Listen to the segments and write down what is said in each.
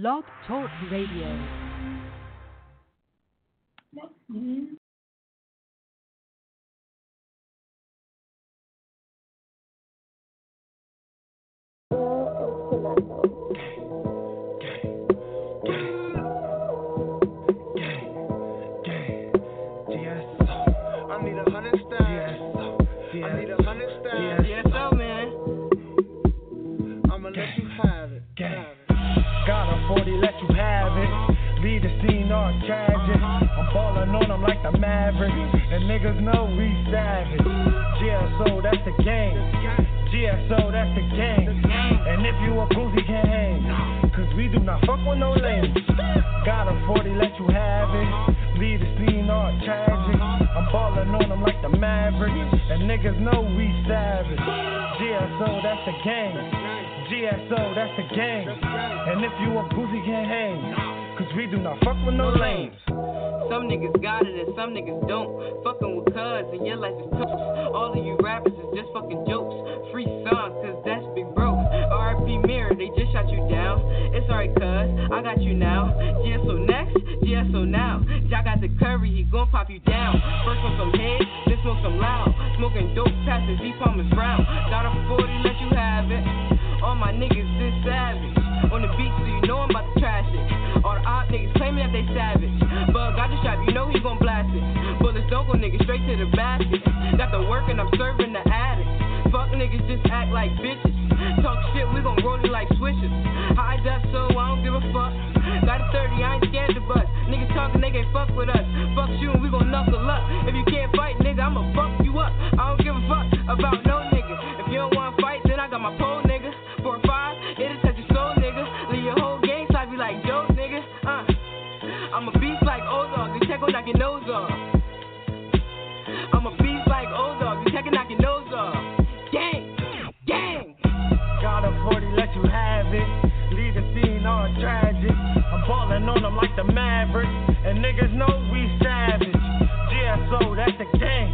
Blog Talk Radio. Scene tragic. I'm falling on them like the Mavericks. And niggas know we savage. GSO, that's the game. GSO, that's the game. And if you a goofy, can't hang. Cause we do not fuck with no lames. Got a 40, let you have it. Lead the scene all tragic. I'm falling on them like the Mavericks. And niggas know we savage. GSO, that's the game. GSO, that's the game. And if you a goofy, can't hang. Cause we do not fuck with no lames. Some niggas got it and some niggas don't. Fucking with cuz and your life is toast. All of you rappers is just fucking jokes. Free songs, cause that's big bro. RP Mirror, they just shot you down. It's alright, cuz, I got you now. GSO next, GSO now. Jack got the curry, he gon' pop you down. First on some head, then smoke some loud. Smoking dope past the Z Palmer's brown. Got a 40, let you have it. All my niggas is savage. On the beach, so you know I'm about to trash it. All the op niggas claiming that they savage. Bug got the strap, you know he gon' blast it. Bullets don't go niggas straight to the basket. Got the work and I'm serving the addict. Fuck niggas just act like bitches. Talk shit, we gon' roll it like switches. High def, so I don't give a fuck. Got a 30, I ain't scared to bust. Niggas talking, they can't fuck with us. Fuck you and we gon' knuckle up. If you can't fight, nigga, I'ma fuck you up. I don't give a fuck about no nigga. The knock your nose off. I'm a beast like old dog, you gon' knock your nose off. Gang, gang. Got a 40, let you have it. Lead the scene all tragic. I'm balling on them like the Maverick. And niggas know we savage. GSO, that's the game.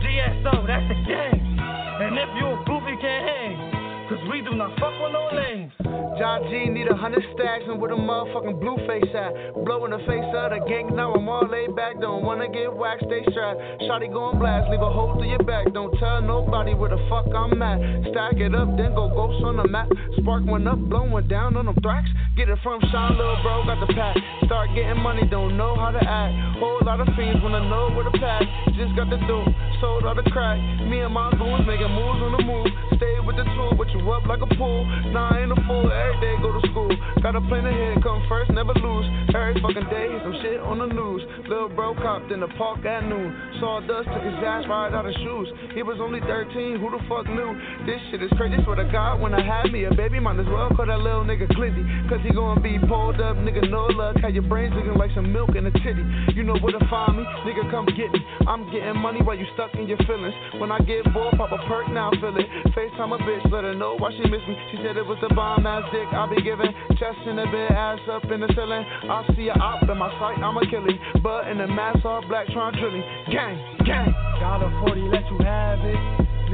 GSO, that's the game. And if you a goofy, can't hang. Cause we do not fuck with no lanes. John G need a hundred stacks and with a motherfucking blue face at. Blow in the face of the gang, now I'm all laid back. Don't wanna get waxed, stay strapped. Shotty going blast, leave a hole through your back. Don't tell nobody where the fuck I'm at. Stack it up, then go ghost on the map. Spark one up, blowing down on them thrax. Get it from Sean, little bro, got the pack. Start getting money, don't know how to act. Whole lot of fiends wanna know where the pack. Just got the dope, sold all the crack. Me and my goons making moves on the move. Stay with the tool, but you up like a pool. Nah, I ain't a fool, every day go to school. Got a plan ahead, come first, never lose. Every fucking day, some shit on the news. Little bro copped in the park at noon. Saw dust, took his ass right out of shoes. He was only 13, who the fuck knew? This shit is crazy, swear to God, when I had me a baby, might as well call that little nigga Glindy. Cause he gonna be pulled up, nigga, no luck. How your brains looking like some milk in a titty. You know where to find me, nigga, come get me. I'm getting money while you stuck in your feelings. When I get bored, pop a perk, now feel it. FaceTime a bitch, let her know why she miss me. She said it was the bomb ass dick I'll be giving. Chest in the bed, ass up in the ceiling. I see a op in my sight, I'ma kill him. But in the mask all black, trying drilling. Gang, gang. Got a 40, let you have it.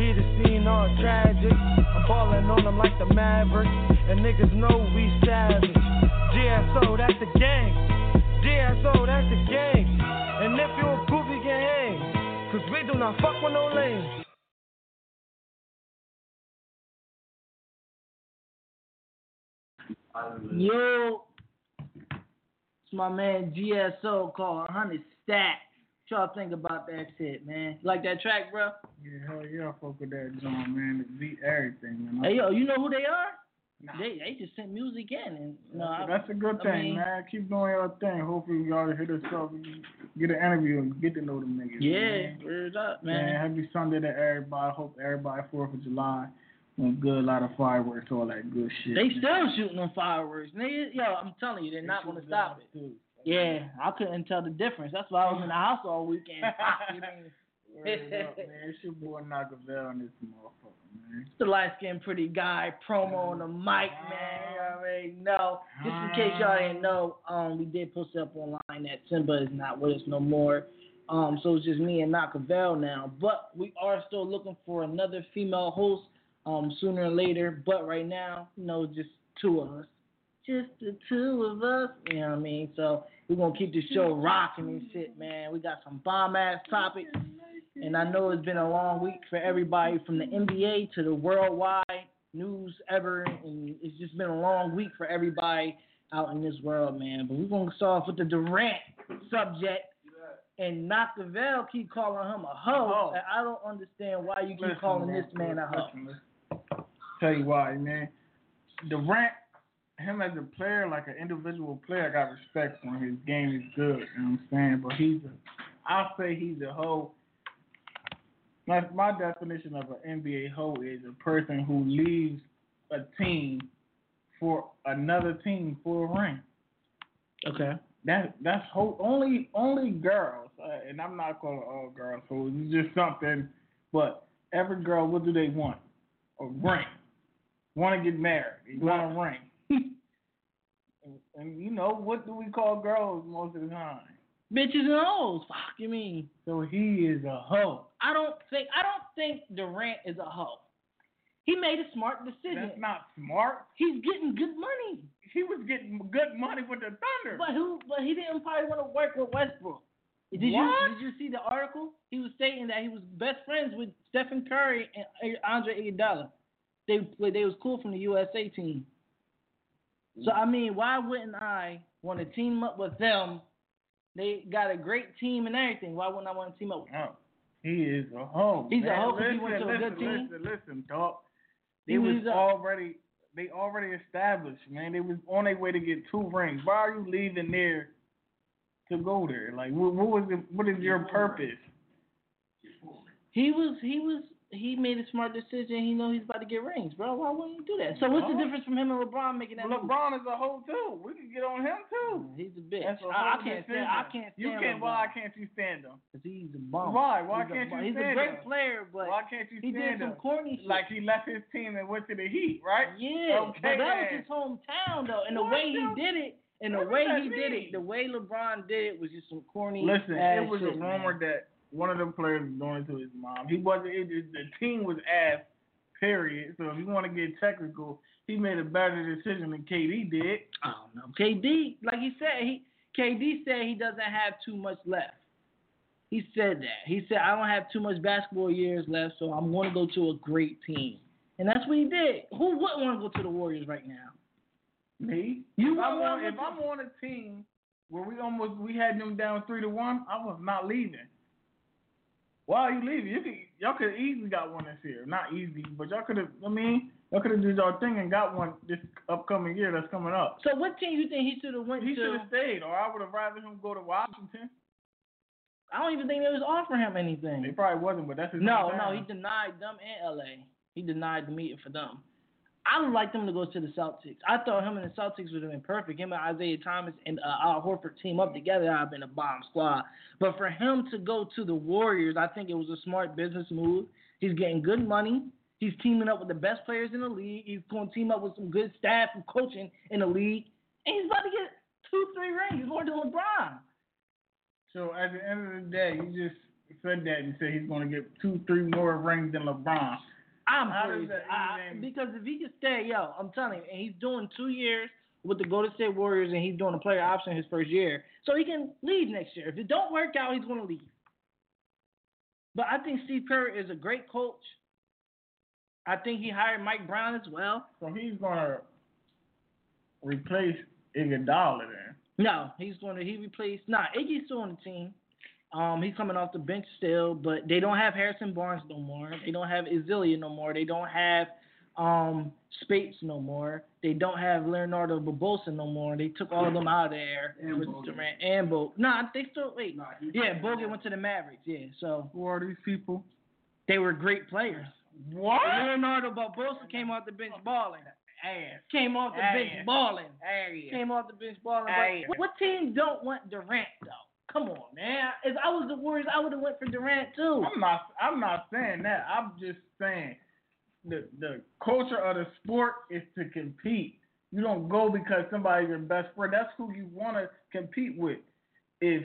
Lead the scene all tragic. I'm balling on them like the Mavericks. And niggas know we savage. GSO, that's the gang. GSO, that's the gang. And if you a goofy, can hang. Cause we do not fuck with no lanes. Yo, it's my man GSO called Honey Stack. What y'all think about that shit, man? Like that track, bro? Yeah, hell yeah, I fuck with that song, man. It beat everything, man. Hey, yo, you know who they are? They they just sent music in, and you know, I- That's a good I thing, mean, man. Keep doing your thing. Hopefully, y'all hit us up and get an interview and get to know them niggas. Yeah, man. word up, Man, man. happy Sunday to everybody. Hope everybody Fourth of July went good. A lot of fireworks, all that good shit. They still shooting them fireworks, nigga. Yo, I'm telling you, they're not gonna stop it. Too. Yeah, I couldn't tell the difference. That's why I was in the house all weekend. You know, Word up, man. It's your boy Nockavel and this motherfucker, man. the light skinned pretty guy promo on the mic, man. You already know. Just in case y'all didn't know, um, we did post up online that Simba is not with us no more. Um, so it's just me and Machiavel now. But we are still looking for another female host um sooner or later. But right now, you know, just two of us. just the two of us. You know what I mean? So we're gonna keep the show rocking and shit, man. We got some bomb ass topics. And I know it's been a long week for everybody from the NBA to the worldwide news ever. And it's just been a long week for everybody out in this world, man. But we're gonna start off with the Durant subject. And Machiavelli keep calling him a hoe. And I don't understand why you keep Listen, calling man, this man a hoe. listen, listen. Tell you why, man. Durant, him as a player, like an individual player, I got respect for him. His game is good, you know what I'm saying? But he's a, I'll say he's a hoe. My, my definition of an NBA hoe is a person who leaves a team for another team for a ring. Okay. That that's ho- only only girls, uh, and I'm not calling all girls hoes. It's just something. But every girl, what do they want? A ring. Want to get married? They want a ring. and, and you know what do we call girls most of the time? Bitches and hoes. Fuck you mean? So he is a hoe. I don't think I don't think Durant is a hoe. He made a smart decision. That's not smart. He's getting good money. He was getting good money with the Thunder. But who but he didn't probably want to work with Westbrook. Did you did you see the article? He was stating that he was best friends with Stephen Curry and Andre Iguodala. They they was cool from the USA team. So I mean, why wouldn't I want to team up with them? They got a great team and everything. Why wouldn't I want to team up with them? He is a hoe. He's a man. hoe 'cause he listen, went to a listen, good team? Listen, listen, dog. They He was was a- already they already established, man. They was on their way to get two rings. Why are you leaving there to go there? Like, what, what was the, what is your purpose? He was he was he made a smart decision. He know he's about to get rings, bro. Why wouldn't he do that? So what's the difference from him and LeBron making that? move? LeBron is a hoe too. We can get on him too. He's a bitch. A I, I can't stand. I can't stand. You can't. LeBron. Why can't you stand him? Cause he's a bum. Why? Why He's can't you He's stand a great him? player, but Why can't you he did some him? corny shit. Like he left his team and went to the Heat, right? yeah, Okay, but that was his hometown though, and the What way he did it, and the what way he that did it, the way LeBron did it was just some corny. Listen, ass it was shit, a rumor man. that one of them players was doing it to his mom. He wasn't. It, it, the team was ass. Period. So if you want to get technical, he made a better decision than KD did. I don't know. KD, like he said, he KD said he doesn't have too much left. He said that. He said I don't have too much basketball years left, so I'm going to go to a great team, and that's what he did. Who wouldn't want to go to the Warriors right now? Me? You if I'm on, if I'm on a team where we almost we had them down three to one, I was not leaving. Why are you leaving? You could, y'all could easily got one this year. Not easy, but y'all could have. I mean, y'all could have did y'all thing and got one this upcoming year that's coming up. So what team you think he should have went He should have stayed, or I would have rather him go to Washington. I don't even think they was offering him anything. They probably wasn't, but that's his No, no, he denied them and LA. He denied the meeting for them. I would like them to go to the Celtics. I thought him and the Celtics would have been perfect. Him and Isaiah Thomas and uh, Al Horford team up together. I've been a bomb squad. But for him to go to the Warriors, I think it was a smart business move. He's getting good money. He's teaming up with the best players in the league. He's going to team up with some good staff and coaching in the league, and he's about to get two, three rings. He's going to LeBron. So at the end of the day, you just said that and said he's going to get two, three more rings than LeBron. I'm How crazy. I, because if he can stay, yo, I'm telling you, and he's doing two years with the Golden State Warriors, and he's doing a player option his first year, so he can leave next year. If it don't work out, he's going to leave. But I think Steve Kerr is a great coach. I think he hired Mike Brown as well. So he's going to replace Iggy Iguodala then. No, he's going to he replaced. Nah, Iggy's still on the team. Um, he's coming off the bench still, but they don't have Harrison Barnes no more. They don't have Ezeli no more. They don't have um Speights no more. They don't have Leonardo Barbosa no more. They took all of them out of there. And. Durant and Bo. Nah, they still wait. Yeah, Bogut went to the Mavericks. Yeah, so Who are these people? they were great players. What? Leonardo Barbosa came off the bench balling. Ass. Came off the Ass. bench balling. Ass. Came off the bench balling. But what team don't want Durant though? Come on, man. If I was the Warriors, I would have went for Durant too. I'm not. I'm not saying that. I'm just saying the the culture of the sport is to compete. You don't go because somebody's your best friend. That's who you want to compete with. If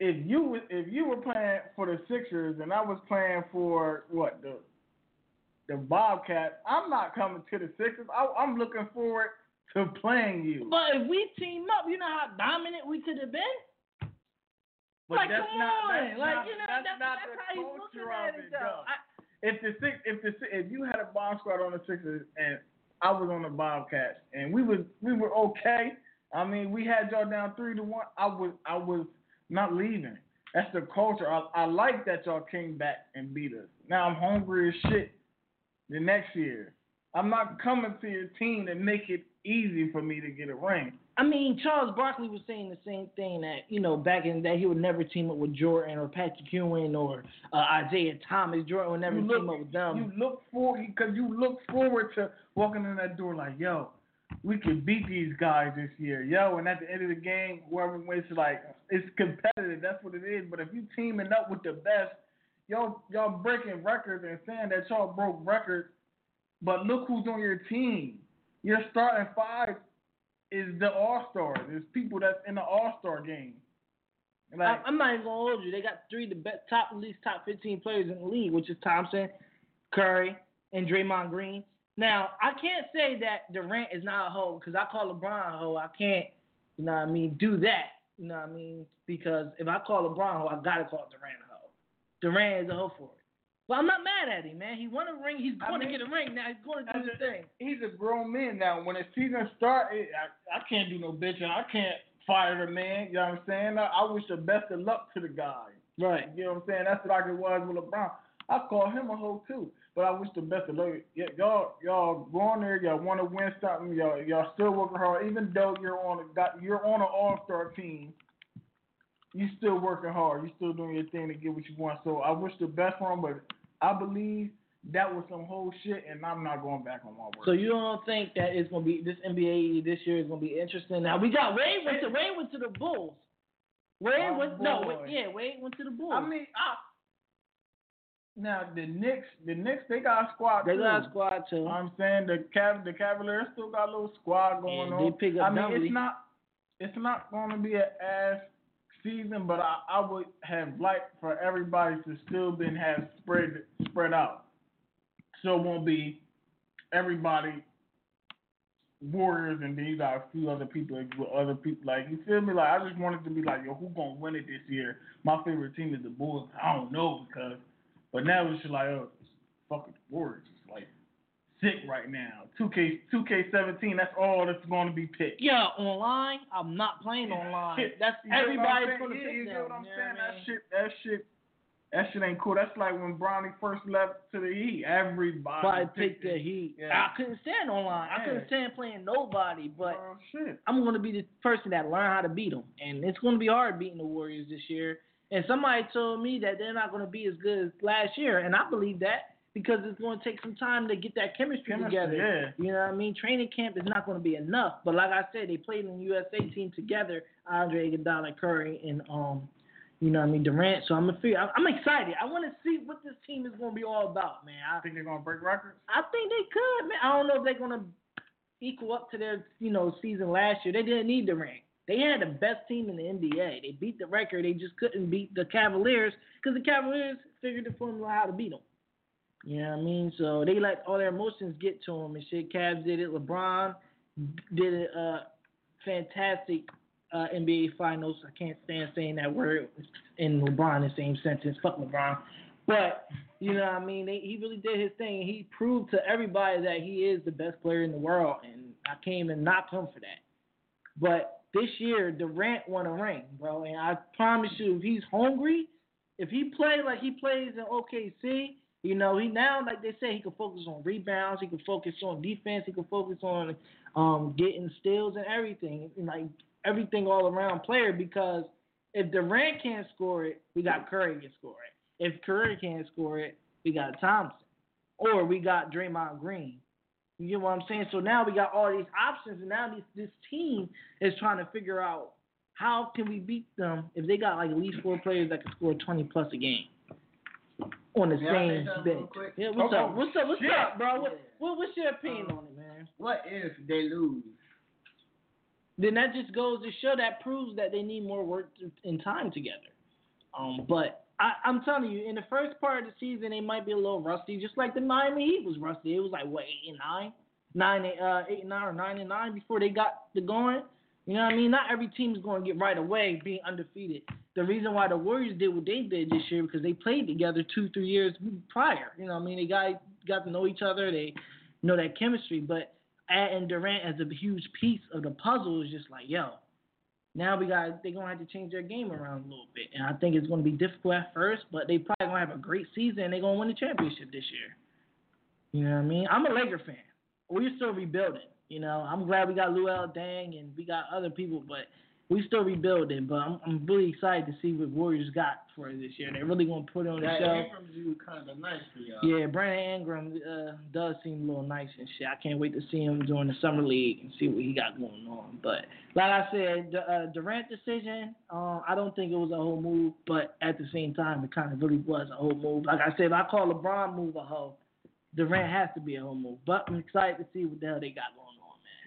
if you if you were playing for the Sixers and I was playing for what the the Bobcats. I'm not coming to the Sixers. I, I'm looking forward to playing you. But if we team up, you know how dominant we could have been. But like, that's come not, on, that's like not, you know, that's, that's, not that's the how he's looking at it, though. I, if the six, if the if you had a bomb squad on the Sixers and I was on the Bobcats and we was we were okay. I mean, we had y'all down three to one. I was I was not leaving. That's the culture. I, I like that y'all came back and beat us. Now I'm hungry as shit. The next year, I'm not coming to your team to make it easy for me to get a ring. I mean, Charles Barkley was saying the same thing that you know back in that he would never team up with Jordan or Patrick Ewing or uh, Isaiah Thomas. Jordan would never You team look- up with them. You look forward because you look forward to walking in that door like, yo, we can beat these guys this year, yo. And at the end of the game, whoever wins, like it's competitive. That's what it is. But if you teaming up with the best, y'all y'all breaking records and saying that y'all broke records. But look who's on your team. Your starting five is the All Star. There's people that's in the All Star game. Like, I, I'm not even gonna hold you. They got three of the best, top at least top 15 players in the league, which is Thompson, Curry, and Draymond Green. Now I can't say that Durant is not a hoe because I call LeBron a hoe. I can't, you know what I mean, do that. You know what I mean? Because if I call LeBron a hoe, I gotta call Durant a hoe. Durant is a hoe for it. But I'm not mad at him, man. He won a ring. He's I going mean- to get a ring now. He's going to do his thing. he's a grown man now. When the season starts, I, I can't do no bitching. I can't fire the man. You know what I'm saying? I, I wish the best of luck to the guy. Right. You know what I'm saying? That's like it was with LeBron. I call him a hoe too, but I wish the best of luck. Y'all, y'all go on there. Y'all want to win something. Y'all, y'all still working hard. Even though you're on a got you're on an All Star team, you still working hard. You still doing your thing to get what you want. So I wish the best for him, but I believe that was some whole shit, and I'm not going back on my word. So you don't think that it's gonna be this NBA this year is gonna be interesting? Now we got Wade went to Wade went to the Bulls. Wade Oh, went no, boy. Wade, yeah, Wade went to the Bulls. I mean, I, now the Knicks, the Knicks, they got a squad they too. got a squad too. You know what I'm saying the Cav, the Cavaliers still got a little squad going And on. they pick up I mean, it's not, it's not going to be an ass season, but I, I would have liked for everybody to still been have spread spread out, so it won't be everybody Warriors and you got a few other people with other people like you feel me? Like I just wanted to be like yo who gonna win it this year? My favorite team is the Bulls. I don't know because but now it's just like oh fucking Warriors sick right now 2K 2K17 that's all that's going to be picked yeah, online. I'm not playing online. That's You get what I'm everybody's gonna yeah, pick you get what I'm know saying I that shit that shit that shit ain't cool that's like when Bronny first left to the Heat everybody Probably picked pick the. Heat. Yeah. I couldn't stand online. I couldn't stand playing nobody. But oh shit I'm going to be the person that learn how to beat them, and it's going to be hard beating the Warriors this year. And somebody told me that they're not going to be as good as last year, and I believe that because it's going to take some time to get that chemistry, Chemistry, together. yeah. You know what I mean? Training camp is not going to be enough. But like I said, they played in the USA team together, Andre Iguodala, Curry, and um, you know what I mean, Durant. So I'm a feel, I'm excited. I want to see what this team is going to be all about, man. I think they're gonna break records I think they could, man. I don't know if they're gonna equal up to their, you know, season last year. They didn't need ring. They had the best team in the NBA. They beat the record. They just couldn't beat the Cavaliers because the Cavaliers figured the formula how to beat them. You know what I mean? So they let all their emotions get to them and shit. Cavs did it. LeBron did a uh, fantastic uh, NBA Finals. I can't stand saying that word in LeBron in the same sentence. Fuck LeBron. But you know what I mean? They, he really did his thing. He proved to everybody that he is the best player in the world, and I can't even knock him for that. But this year, Durant won a ring, bro, and I promise you, if he's hungry, if he play like he plays in OKC, you know, he now like they say he can focus on rebounds, he can focus on defense, he can focus on um getting steals and everything, like everything all around player. Because if Durant can't score it, we got Curry can score it. If Curry can't score it, we got Thompson, or we got Draymond Green. You get what I'm saying? So now we got all these options, and now this this team is trying to figure out how can we beat them if they got like at least four players that can score 20 plus a game on the May I say same something bench. Yeah, what's Oh, up? What's up? What's shit. up, bro? What, what what's your opinion Um, on it, man? What if they lose? Then that just goes to show that proves that they need more work to, and time together. Um, but I, I'm telling you, in the first part of the season, they might be a little rusty, just like the Miami Heat was rusty. It was like what eight and nine, nine uh, eight and nine or nine and nine before they got the going. You know what I mean? Not every team is going to get right away being undefeated. The reason why the Warriors did what they did this year because they played together two, three years prior. You know what I mean? They got got to know each other. They know that chemistry. But adding Durant as a huge piece of the puzzle is just like, yo, now we got they're gonna have to change their game around a little bit, and I think it's gonna be difficult at first, but they probably gonna have a great season. and They're gonna win the championship this year. You know what I mean? I'm a Laker fan. We're still rebuilding. You know, I'm glad we got Luol Deng and we got other people, but we still rebuilding. But I'm, I'm really excited to see what Warriors got for this year. They're really gonna put it on the That show. Ingram's you kind of nice for y'all. Yeah, Brandon Ingram uh, does seem a little nice and shit. I can't wait to see him during the summer league and see what he got going on. But like I said, the uh, Durant decision, uh, I don't think it was a whole move, but at the same time, it kind of really was a whole move. Like I said, if I call LeBron move a hoe, Durant has to be a whole move. But I'm excited to see what the hell they got going.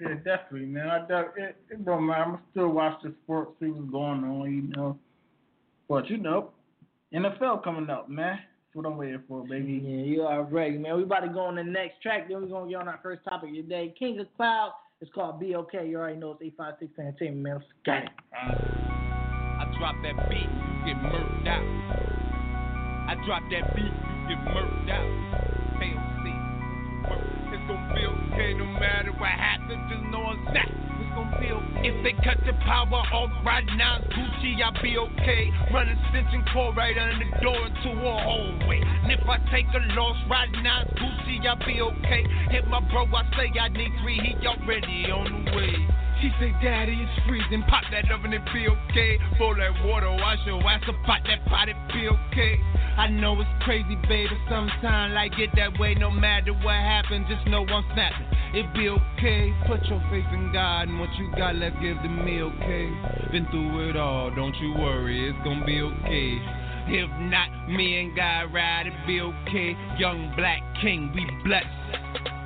Yeah, definitely, man. I doubt it, it don't matter. I'm still watch the sports, see what's going on, you know. But you know, NFL coming up, man. That's what I'm waiting for, baby. Yeah, you are ready, man. We about to go on the next track. Then we're gonna get on our first topic of the day. King of Cloud. It's called Be Okay. You already know it's 856 Entertainment, man. Let's Got it. Uh, I drop that beat, you get murked out. I drop that beat, you get murked out. KOC, it's gonna be okay no matter what happens, just know I'm. It's. If they cut the power off right now, Gucci, I'll be okay. Run extension cord right under the door into a hallway. And if I take a loss right now, Gucci, I'll be okay. Hit my bro, I say I need three, he already on the way. She say, Daddy, it's freezing. Pop that oven, it be okay. Pour that water, wash your ass up, pot that pot, it be okay. I know it's crazy, baby. Sometimes I get that way, no matter what happens. Just know I'm snapping. It be okay. Put your faith in God, and what you got, let's give to me, okay? Been through it all, don't you worry, it's gonna be okay. If not, me and God ride, it be okay. Young black king, we blessed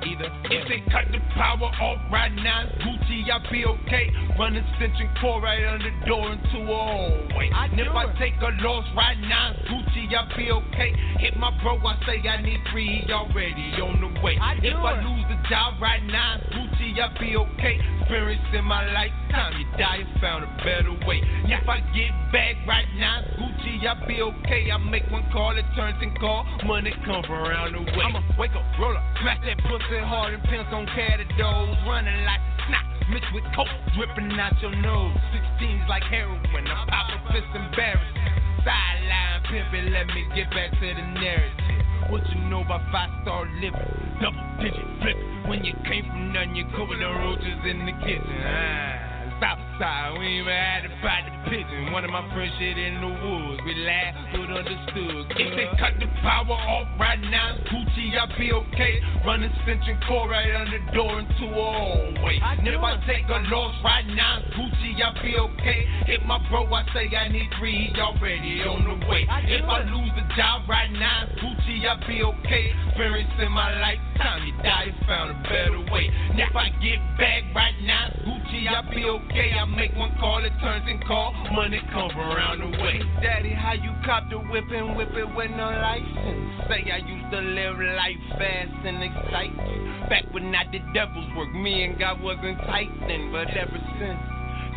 either. If they cut the power off right now, Gucci, I'll be okay. Run extension cord right under the door into a hallway. And if I take a loss right now, Gucci, I'll be okay. Hit my bro, I say I need three, he already on the way. if I lose the job right now, Gucci, I'll be okay. Experience in my lifetime, you die and found a better way. If I get back right now, Gucci, I'll be okay. I make one call, it turns and call, money come from around the way. I'ma wake up, roll up, smash that pussy hard and pins on those running like snot. Mixed with coke dripping out your nose. 16's like heroin. I pop a fist embarrassing. Sideline pimping, let me get back to the narrative. What you know about five star living? Double digit flipping. When you came from nothing, you covered the roaches in the kitchen. Ah. Southside, we ain't even had to fight the pigeon. One of my friends shit in the woods. We laughed, but understood. If they cut the power off right now, Gucci, I'll be okay. Run extension cord right under the door into a hallway. And if I take a loss right now, Gucci, I'll be okay. Hit my bro, I say I need three, he already on the way. If I lose the job right now, Gucci, I'll be okay. Experience in my lifetime, you die and found a better way. And if I get back right now, Gucci, I'll be okay. I make one call, it turns and call, money come around the way. Daddy, how you cop the whip and whip it with no license? Say I used to live life fast and exciting. Back when I did devil's work, me and God wasn't tightening, but ever since.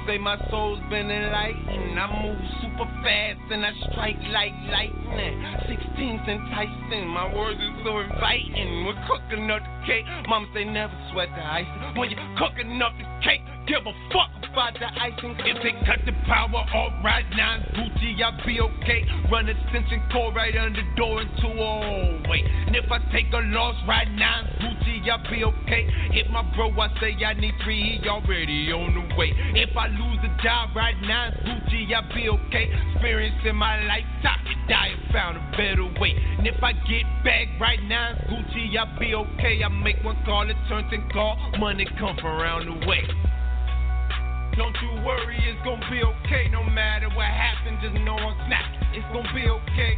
Say my soul's been enlightened. I move super fast and I strike like lightning. 16's enticing, my words is so inviting. We're cooking up the cake. Mama say never sweat the ice. When you're cooking up the cake, give a fuck about the icing. If they cut the power off right now, Gucci, I'll be okay. Run extension cord right under the door into a hallway. And if I take a loss right now, Gucci, I'll be okay. Hit my bro, I say I need three, he already on the way. If I lose a job right now, Gucci, I'll be okay. Experience in my lifetime, die and found a better way. And if I get back right now, Gucci, I'll be okay. I make one call, it turns and call, money come from around the way. Don't you worry, it's gonna be okay. No matter what happens, just know I'm snapping. It's gonna be okay.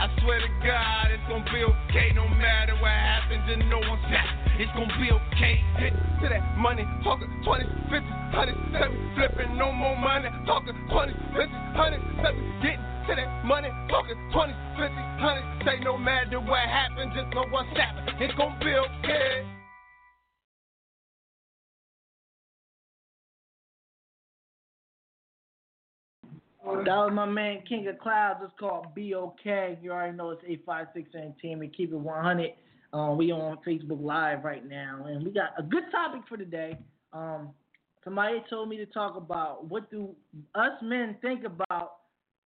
I swear to God, it's gonna be okay. No matter what happens, just know I'm snapping. It's gonna be okay. Hit to that money, talking 20, 50, 100, 70, flipping no more money. Talking 20, 50, 100, 70, getting to that money, talking 20, 50, 100. Say no matter what happens, just know what's happening. It's gonna be okay. That was my man King of Clouds. It's called BOK. You already know it's 856 Entertainment. Keep it 100. Um, we on Facebook Live right now, and we got a good topic for today. Um, somebody told me to talk about what do us men think about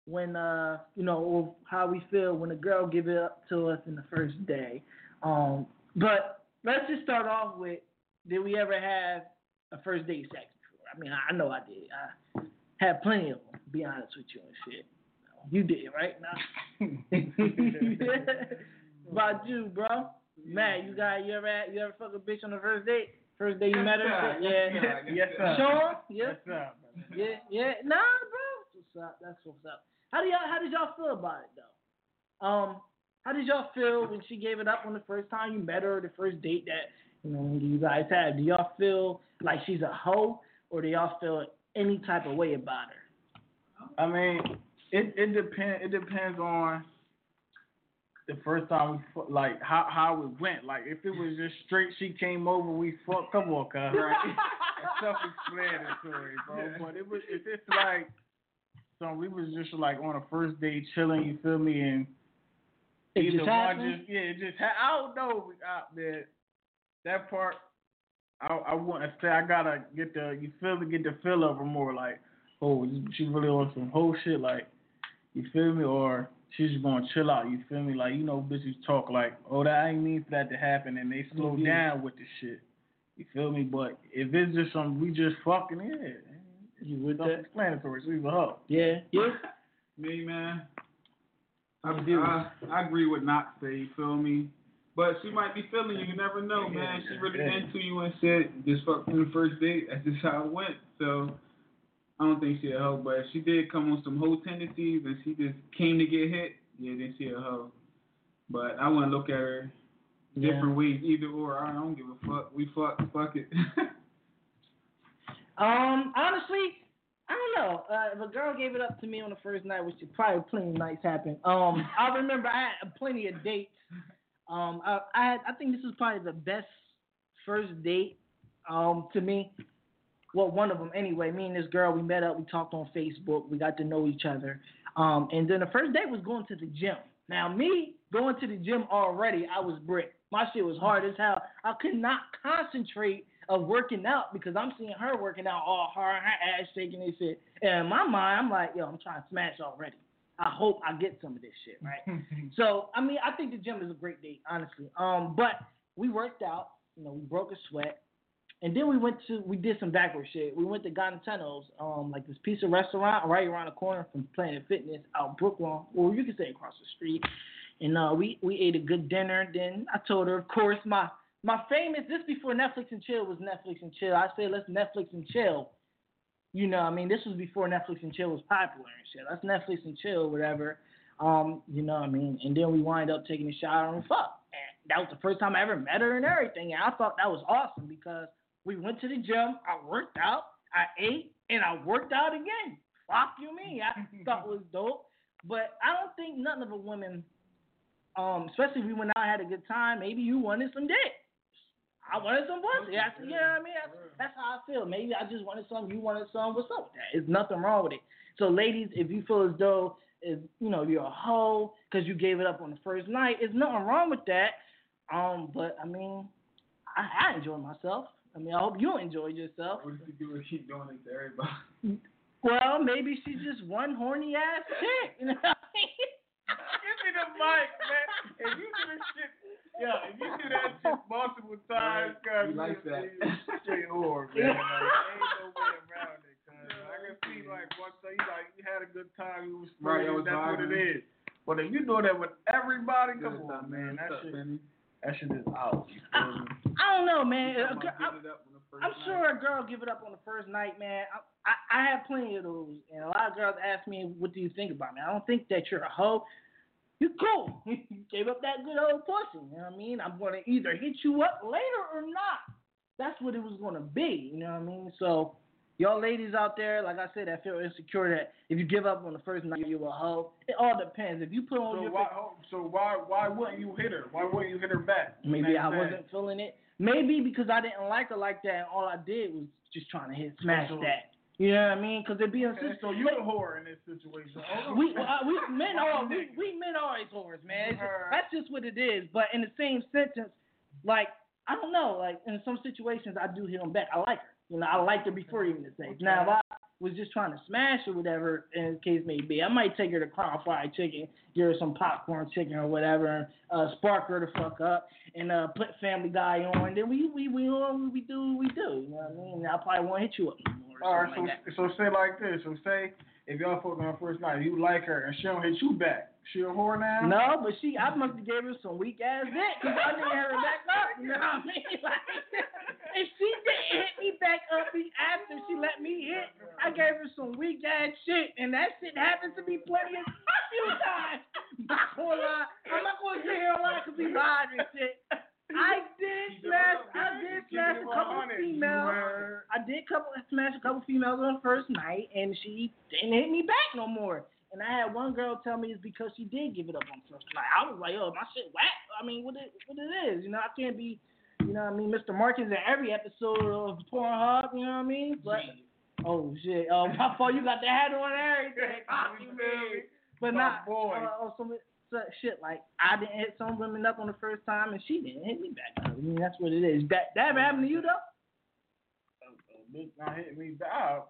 when uh you know how we feel when a girl give it up to us in the first day. Um, but let's just start off with did we ever have a first date sex before? I mean, I know I did. I had plenty of them. Be honest with you and shit. You did, right? Nah. about you, bro? Matt, you got you ever you ever fuck a bitch on the first date? First day you met her? Yeah. Yes, sir. Sean? Yeah. Yes, sir. Yeah, yeah. Nah, bro. That's what's up. That's what's up. How do y'all how did y'all feel about it though? Um, how did y'all feel when she gave it up on the first time you met her, the first date that you know you guys had? Do y'all feel like she's a hoe, or do y'all feel any type of way about her? I mean, it it depends. It depends on the first time we like how how it went. Like if it was just straight, she came over, we fucked. Come on, cuz. Right? Self-explanatory, bro. But it was if it's like so we was just like on a first day chilling. You feel me? And It either just one happened? just yeah, it just ha- I don't know. Uh, I, that that part. I I want to say I gotta get the you feel me get the feel of her more like oh she really on some whole shit like you feel me or she's just gonna chill out you feel me like you know bitches talk like oh that I ain't mean for that to happen and they slow Mhm. down with the shit you feel me but if it's just some we just fucking yeah You with that? explanatory so he's a hoe Yeah. Yeah. Me, man. I, I, I agree with not say, you feel me? But she might be feeling you. You never know, man. She really Yeah. into you and said, just fuck from the first date. That's just how it went. So I don't think she a hoe. But if she did come on some hoe tendencies and she just came to get hit, yeah, then she a hoe. But I want to look at her Yeah. different ways, either or. I don't give a fuck. We fuck, fuck it. Um, honestly, I don't know. Uh, if a girl gave it up to me on the first night, which is probably plenty of nights happened. Um, I remember I had plenty of dates. Um, I, I had, I think this was probably the best first date. Um, to me, well, one of them anyway. Me and this girl, we met up, we talked on Facebook, we got to know each other. Um, and then the first date was going to the gym. Now, me going to the gym already, I was brick. My shit was hard as hell. I could not concentrate of working out because I'm seeing her working out all hard, her ass shaking and shit. And in my mind, I'm like, yo, I'm trying to smash already. I hope I get some of this shit, right? so, I mean, I think the gym is a great date, honestly. Um, but we worked out, you know, we broke a sweat. And then we went to we did some backward shit. We went to Gonatano's, um, like this of restaurant right around the corner from Planet Fitness out Brooklyn, or you could say across the street. And uh, we we ate a good dinner. Then I told her, of course, my my famous this before Netflix and chill was Netflix and chill. I said let's Netflix and chill. You know, I mean, this was before Netflix and chill was popular and shit. Let's Netflix and chill, whatever. Um, you know, what I mean, and then we wind up taking a shower and fuck. And that was the first time I ever met her and everything. And I thought that was awesome because we went to the gym, I worked out, I ate, and I worked out again. Fuck you mean? I thought it was dope. But I don't think nothing of a woman, um, especially if we went out and had a good time, maybe you wanted some dick. I wanted some pussy. That's, you know what I mean? That's, that's how I feel. Maybe I just wanted some, you wanted some. What's up with that? There's nothing wrong with it. So, ladies, if you feel as though is you know you're a hoe because you gave it up on the first night, there's nothing wrong with that. Um, but I mean, I, I enjoy myself. I mean, I hope you enjoyed yourself. what if you do if she doing it to everybody? Well, maybe she's just one horny ass chick. You know what I mean? Give me the mic, man. If you do this shit, yeah, if you do that shit multiple times, cuz We like that. straight whore, man. Like, ain't no way around it, cuz I can see like one thing, you like you had a good time, you was Right, was that's what it is. But if you doing that with everybody, come Good on, man, that What's shit, Benny? That shit is out. You me? I don't know, man. A Talking gir- about I- giving it up on the first I'm night. sure a girl give it up on the first night, man. I, I I have plenty of those, and a lot of girls ask me, "What do you think about me?" I don't think that you're a hoe. You're cool. you gave up that good old pussy. You know what I mean? I'm gonna either hit you up later or not. That's what it was gonna be. You know what I mean? So Y'all ladies out there, like I said, that feel insecure that if you give up on the first night, you a hoe. It all depends. If you put on So your why, so why, why wouldn't you hit her? Why wouldn't you hit her back? maybe I wasn't feeling it. Maybe because I didn't like her like that, and all I did was just trying to hit smash So- that. You know what I mean? Because it be a Okay, so you a whore in this situation. Oh, we uh, we men are we, we men are always whores, man. Just- that's just what it is. But in the same sentence, like I don't know, like in some situations I do hit them back. I like her, you know, I liked her before even the sex. Now if I was just trying to smash or whatever, in case may be, I might take her to Crown Fried Chicken, give her some popcorn chicken or whatever, and uh, spark her the fuck up, and uh, put Family Guy on. Then we we we on we do what we do. You know what I mean? I probably won't hit you up no All right, so like so say like this. So say if y'all fuck on first night, you like her and she don't hit you back. She a whore now? No, but she, I must have gave her some weak ass dick because I didn't hear her back up. You know what I mean? Like, if she didn't hit me back up after she let me hit, I gave her some weak ass shit, and that shit happened to me plenty of a few times. Not gonna lie, I'm not gonna sit here and lie because we lied and shit. I did smash, I did smash a couple of females. I did couple smash a couple females on the first night, and she didn't hit me back no more. And I had one girl tell me it's because she did give it up on first night. I was like, oh, my shit whack. I mean, what it what it is, you know? I can't be, you know what I mean, Mr. Markins in every episode of Pornhub, you know what I mean? But oh shit, oh my fault, you got the hat on and everything. But not boy. Uh, oh, some shit like I didn't hit some women up on the first time and she didn't hit me back. I mean, that's what it is. That that ever happened to you though? A bitch not hitting me back.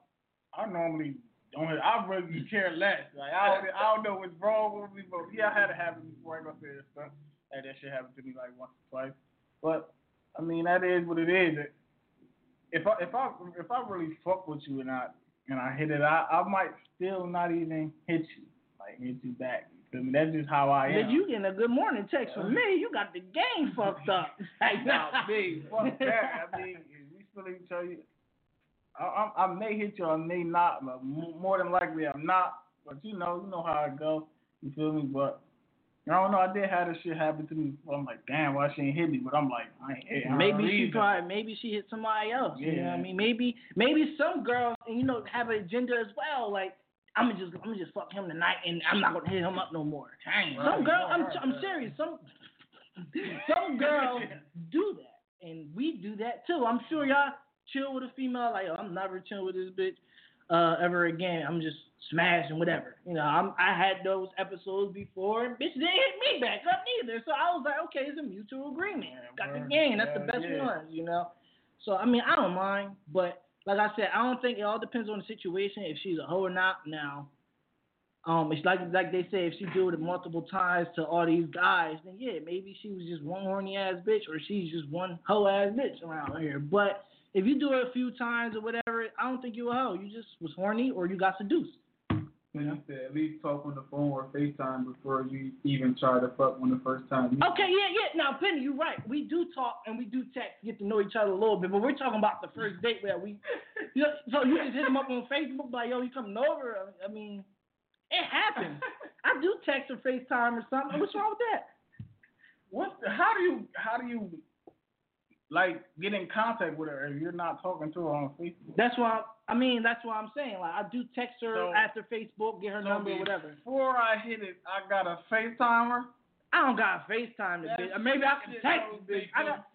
I normally don't. I really care less. Like I don't, I don't know what's wrong with me, but yeah, I had it happen before. I ain't gonna say this stuff. Had that shit happen to me like once or twice. But I mean, that is what it is. If I if I if I really fuck with you and I and I hit it, I I might still not even hit you, like hit you back. You feel me? That's just how I am. Did you getting a good morning text from me? You got the game fucked up. Like, Nah, me, fuck that. I mean, we feeling each other, I, I, I may hit you, I may not, but more than likely I'm not. But you know, you know how it go. You feel me? But I don't know. I did have this shit happen to me. I'm like, damn, why she ain't hit me? But I'm like, I ain't hit. her Maybe she probably maybe she hit somebody else. You know what I mean? Maybe maybe some girls you know have an agenda as well. Like I'm gonna just I'm gonna just fuck him tonight and I'm not gonna hit him up no more. Dang, Some right, girl I'm right, I'm right. serious. Some some girls do that and we do that too. I'm sure y'all chill with a female like oh, I'm never chilling with this bitch uh, ever again. I'm just smashing whatever. You know, I'm I had those episodes before and bitch didn't hit me back up neither. So I was like, okay, it's a mutual agreement. Yeah, Got the game. That's the best yeah. one, you know. So I mean, I don't mind, but like I said, I don't think it all depends on the situation. If she's a hoe or not, now, um, it's like like they say, if she do it multiple times to all these guys, then yeah, maybe she was just one horny ass bitch, or she's just one hoe ass bitch around here. But if you do it a few times or whatever, I don't think you a hoe. You just was horny or you got seduced. And you said at least talk on the phone or FaceTime before you even try to fuck on the first time. Okay, yeah, yeah. Now, Penny, you're right. We do talk and we do text, get to know each other a little bit, but we're talking about the first date where we. You know, so you just hit them up on Facebook, like, yo, you coming over? I mean, it happens. I do text or FaceTime or something. What's wrong with that? What's the, how do you how do you like get in contact with her if you're not talking to her on Facebook? That's why. I mean, that's why I'm saying. Like, I do text her So- after Facebook, get her So number or whatever. Before I hit it, I got a FaceTime her. I don't got FaceTime the bitch. Maybe I can text bitch. I got.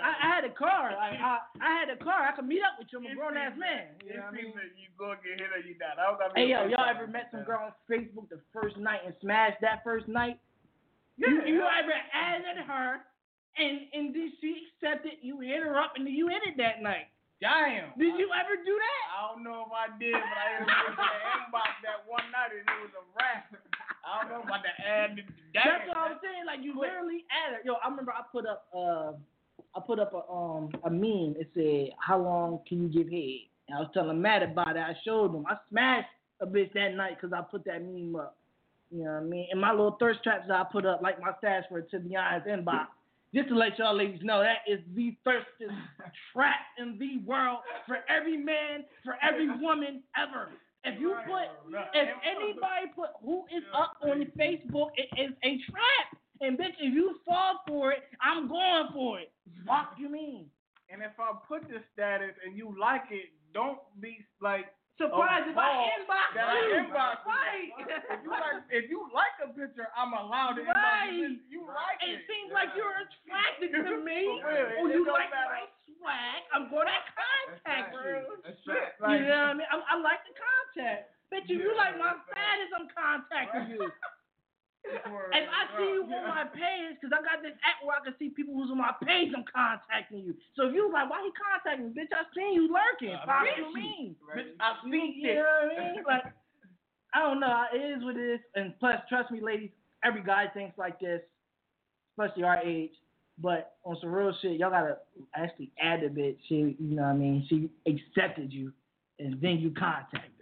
I, I had a car. Like, I, I had a car. I could meet up with you. I'm a grown ass man. You know what I mean? You go get hit or you not. I don't gotta Hey yo, y'all ever met some girl on Facebook the first night and smashed that first night? that. You, Yeah. you ever added her and and then she accepted you hit her up and you hit it that night? Damn. Did you ever do that? I don't know if I did, but I in the inbox that one night and it was a wrap. I don't know about the ad. Damn. That's what I'm saying. Like you literally added. Yo, I remember I put up uh I put up a um a meme. It said, "How long can you give head?" And I was telling Matt about it. I showed him. I smashed a bitch that night because I put that meme up. You know what I mean? And my little thirst traps that I put up, like my stash for to Beyond's inbox. Just to let y'all ladies know, that is the thirstiest trap in the world for every man, for every woman ever. If you put, if anybody put who is up on Facebook, it is a trap. And bitch, if you fall for it, I'm going for it. Fuck you mean? And if I put the status and you like it, don't be like Surprised if I oh, inbox that I you. inbox. Right. If you like, if you like a picture, I'm allowed to inbox Right. you. You like It it. seems like you're attracted to me. Oh, you like matter. my swag? I'm gonna contact you. Right. like, you know what I mean? I, I like the contact. Bet you, you like my status, I'm contacting you. If I see you on my page, because I got this app where I can see people who's on my page, I'm contacting you. So if you like, why he contacting me? Bitch, I seen you lurking. I Pop bet you you. mean? Bitch, I You, seen you it. know what I mean? Like, I don't know. It is what it is. And plus, trust me, ladies, every guy thinks like this, especially our age. But on some real shit, y'all gotta actually add a bit. She, you know what I mean? She accepted you, and then you contact her.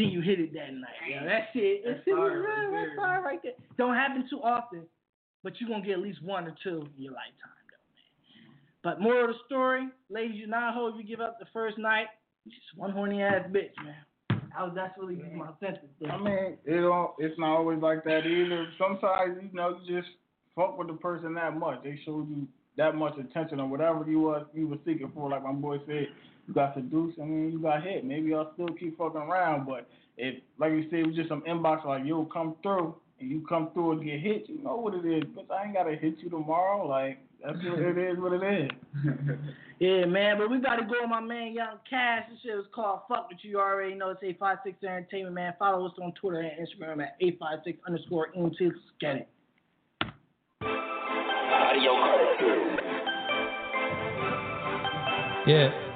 Then you hit it that night. Yeah, that shit. That's That's, shit fire was real. That's there. fire right there. Don't happen too often, but you're gonna get at least one or two in your lifetime, though, man. But moral of the story, ladies, you not hold. You give up the first night. You just one horny ass bitch, man. I was that's really my sentence. There. I mean, it don't. It's not always like that either. Sometimes you know you just fuck with the person that much. They showed you that much attention or whatever you was you were seeking for. Like my boy said, you got seduced. I mean, you got hit. Maybe I'll still keep fucking around. But if, like you said, it was just some inbox like you'll come through and you come through and get hit, you know what it is. But I ain't gotta hit you tomorrow. Like that's what it is. What it is. Yeah, man, but we got to go on my man Young Cash. This shit was called Fuck With You. You already know it's 856 Entertainment, man. Follow us on Twitter and Instagram at 856 underscore EMT. Let's get it. Yeah.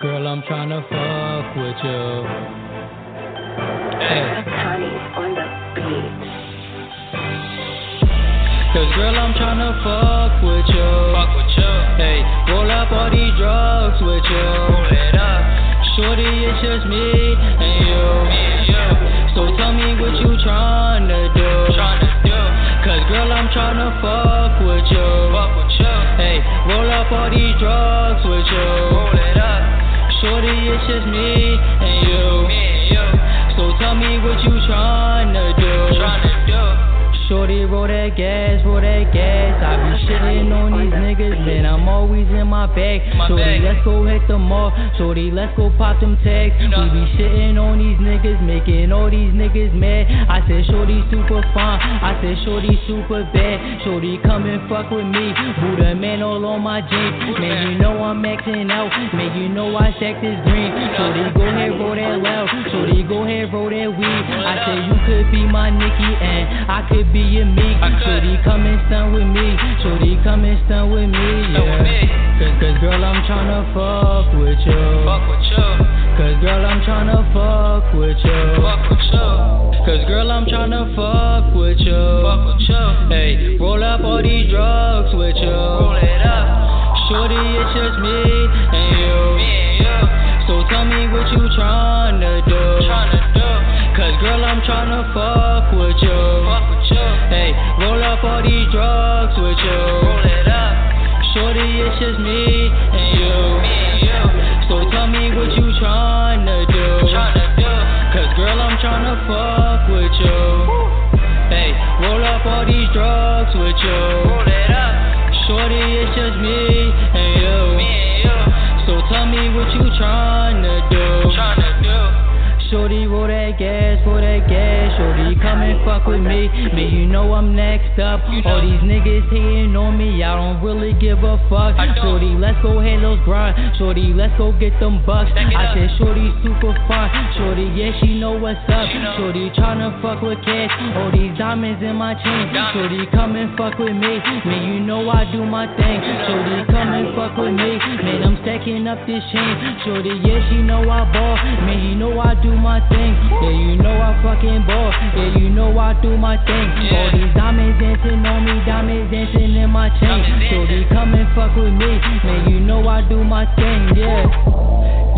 Girl, I'm tryna fuck with you. Hey. on the beat. Cause girl, I'm tryna fuck with you. Fuck with you. Hey, roll up all these drugs with you. Roll it up. Shorty, it's just me and you. Me and you. So tell me what you tryna do. Tryna do. Cause girl, I'm tryna fuck with you. Fuck with you. Hey, roll up all these drugs Just. Me roll that gas, roll that gas. I be shitting on these niggas, man. I'm always in my bag. Shorty, let's go hit the mall. Shorty, let's go pop them tags. We be shitting on these niggas, making all these niggas mad. I said, Shorty super fine. I said, Shorty super bad. Shorty, come and fuck with me. Buddha man all on my jeans. Man, you know I'm maxing out. Man, you know I stack this green. Shorty, go ahead, roll that loud. Shorty, go ahead, roll that weed. I said, you could be my Nicki and I could be your Meek. Shorty, come and stun with me. Shorty, come and stun with me. Yeah. Cause, cause girl, I'm tryna fuck with you. Fuck with you. Cause girl, I'm tryna fuck with you. Fuck with you. Cause girl, I'm tryna fuck with you. Fuck with you. Hey, roll up all these drugs with you. Roll it up. Shorty, it's just me and you. Me and you. So tell me what you tryna do. Tryna do. Cause girl, I'm tryna fuck drugs fuck with me. Me, you know I'm next up. All these niggas hating on me, I don't really give a fuck. Shorty, let's go hit those grind. Shorty, let's go get them bucks. I said, Shorty, super fine. Shorty, yeah, she know what's up. Shorty, tryna fuck with cash. All these diamonds in my chain. Shorty, come and fuck with me. Me, you know I do my thing. Shorty, come and fuck with me. Man, I'm stacking up this chain. Shorty, yeah, she know I ball. Man, you know I do my thing. Yeah, you know I do my thing. Yeah. All these diamonds dancing on me, diamonds dancing in my chain. Shorty, come and fuck with me. Man, you know I do my thing. Yeah.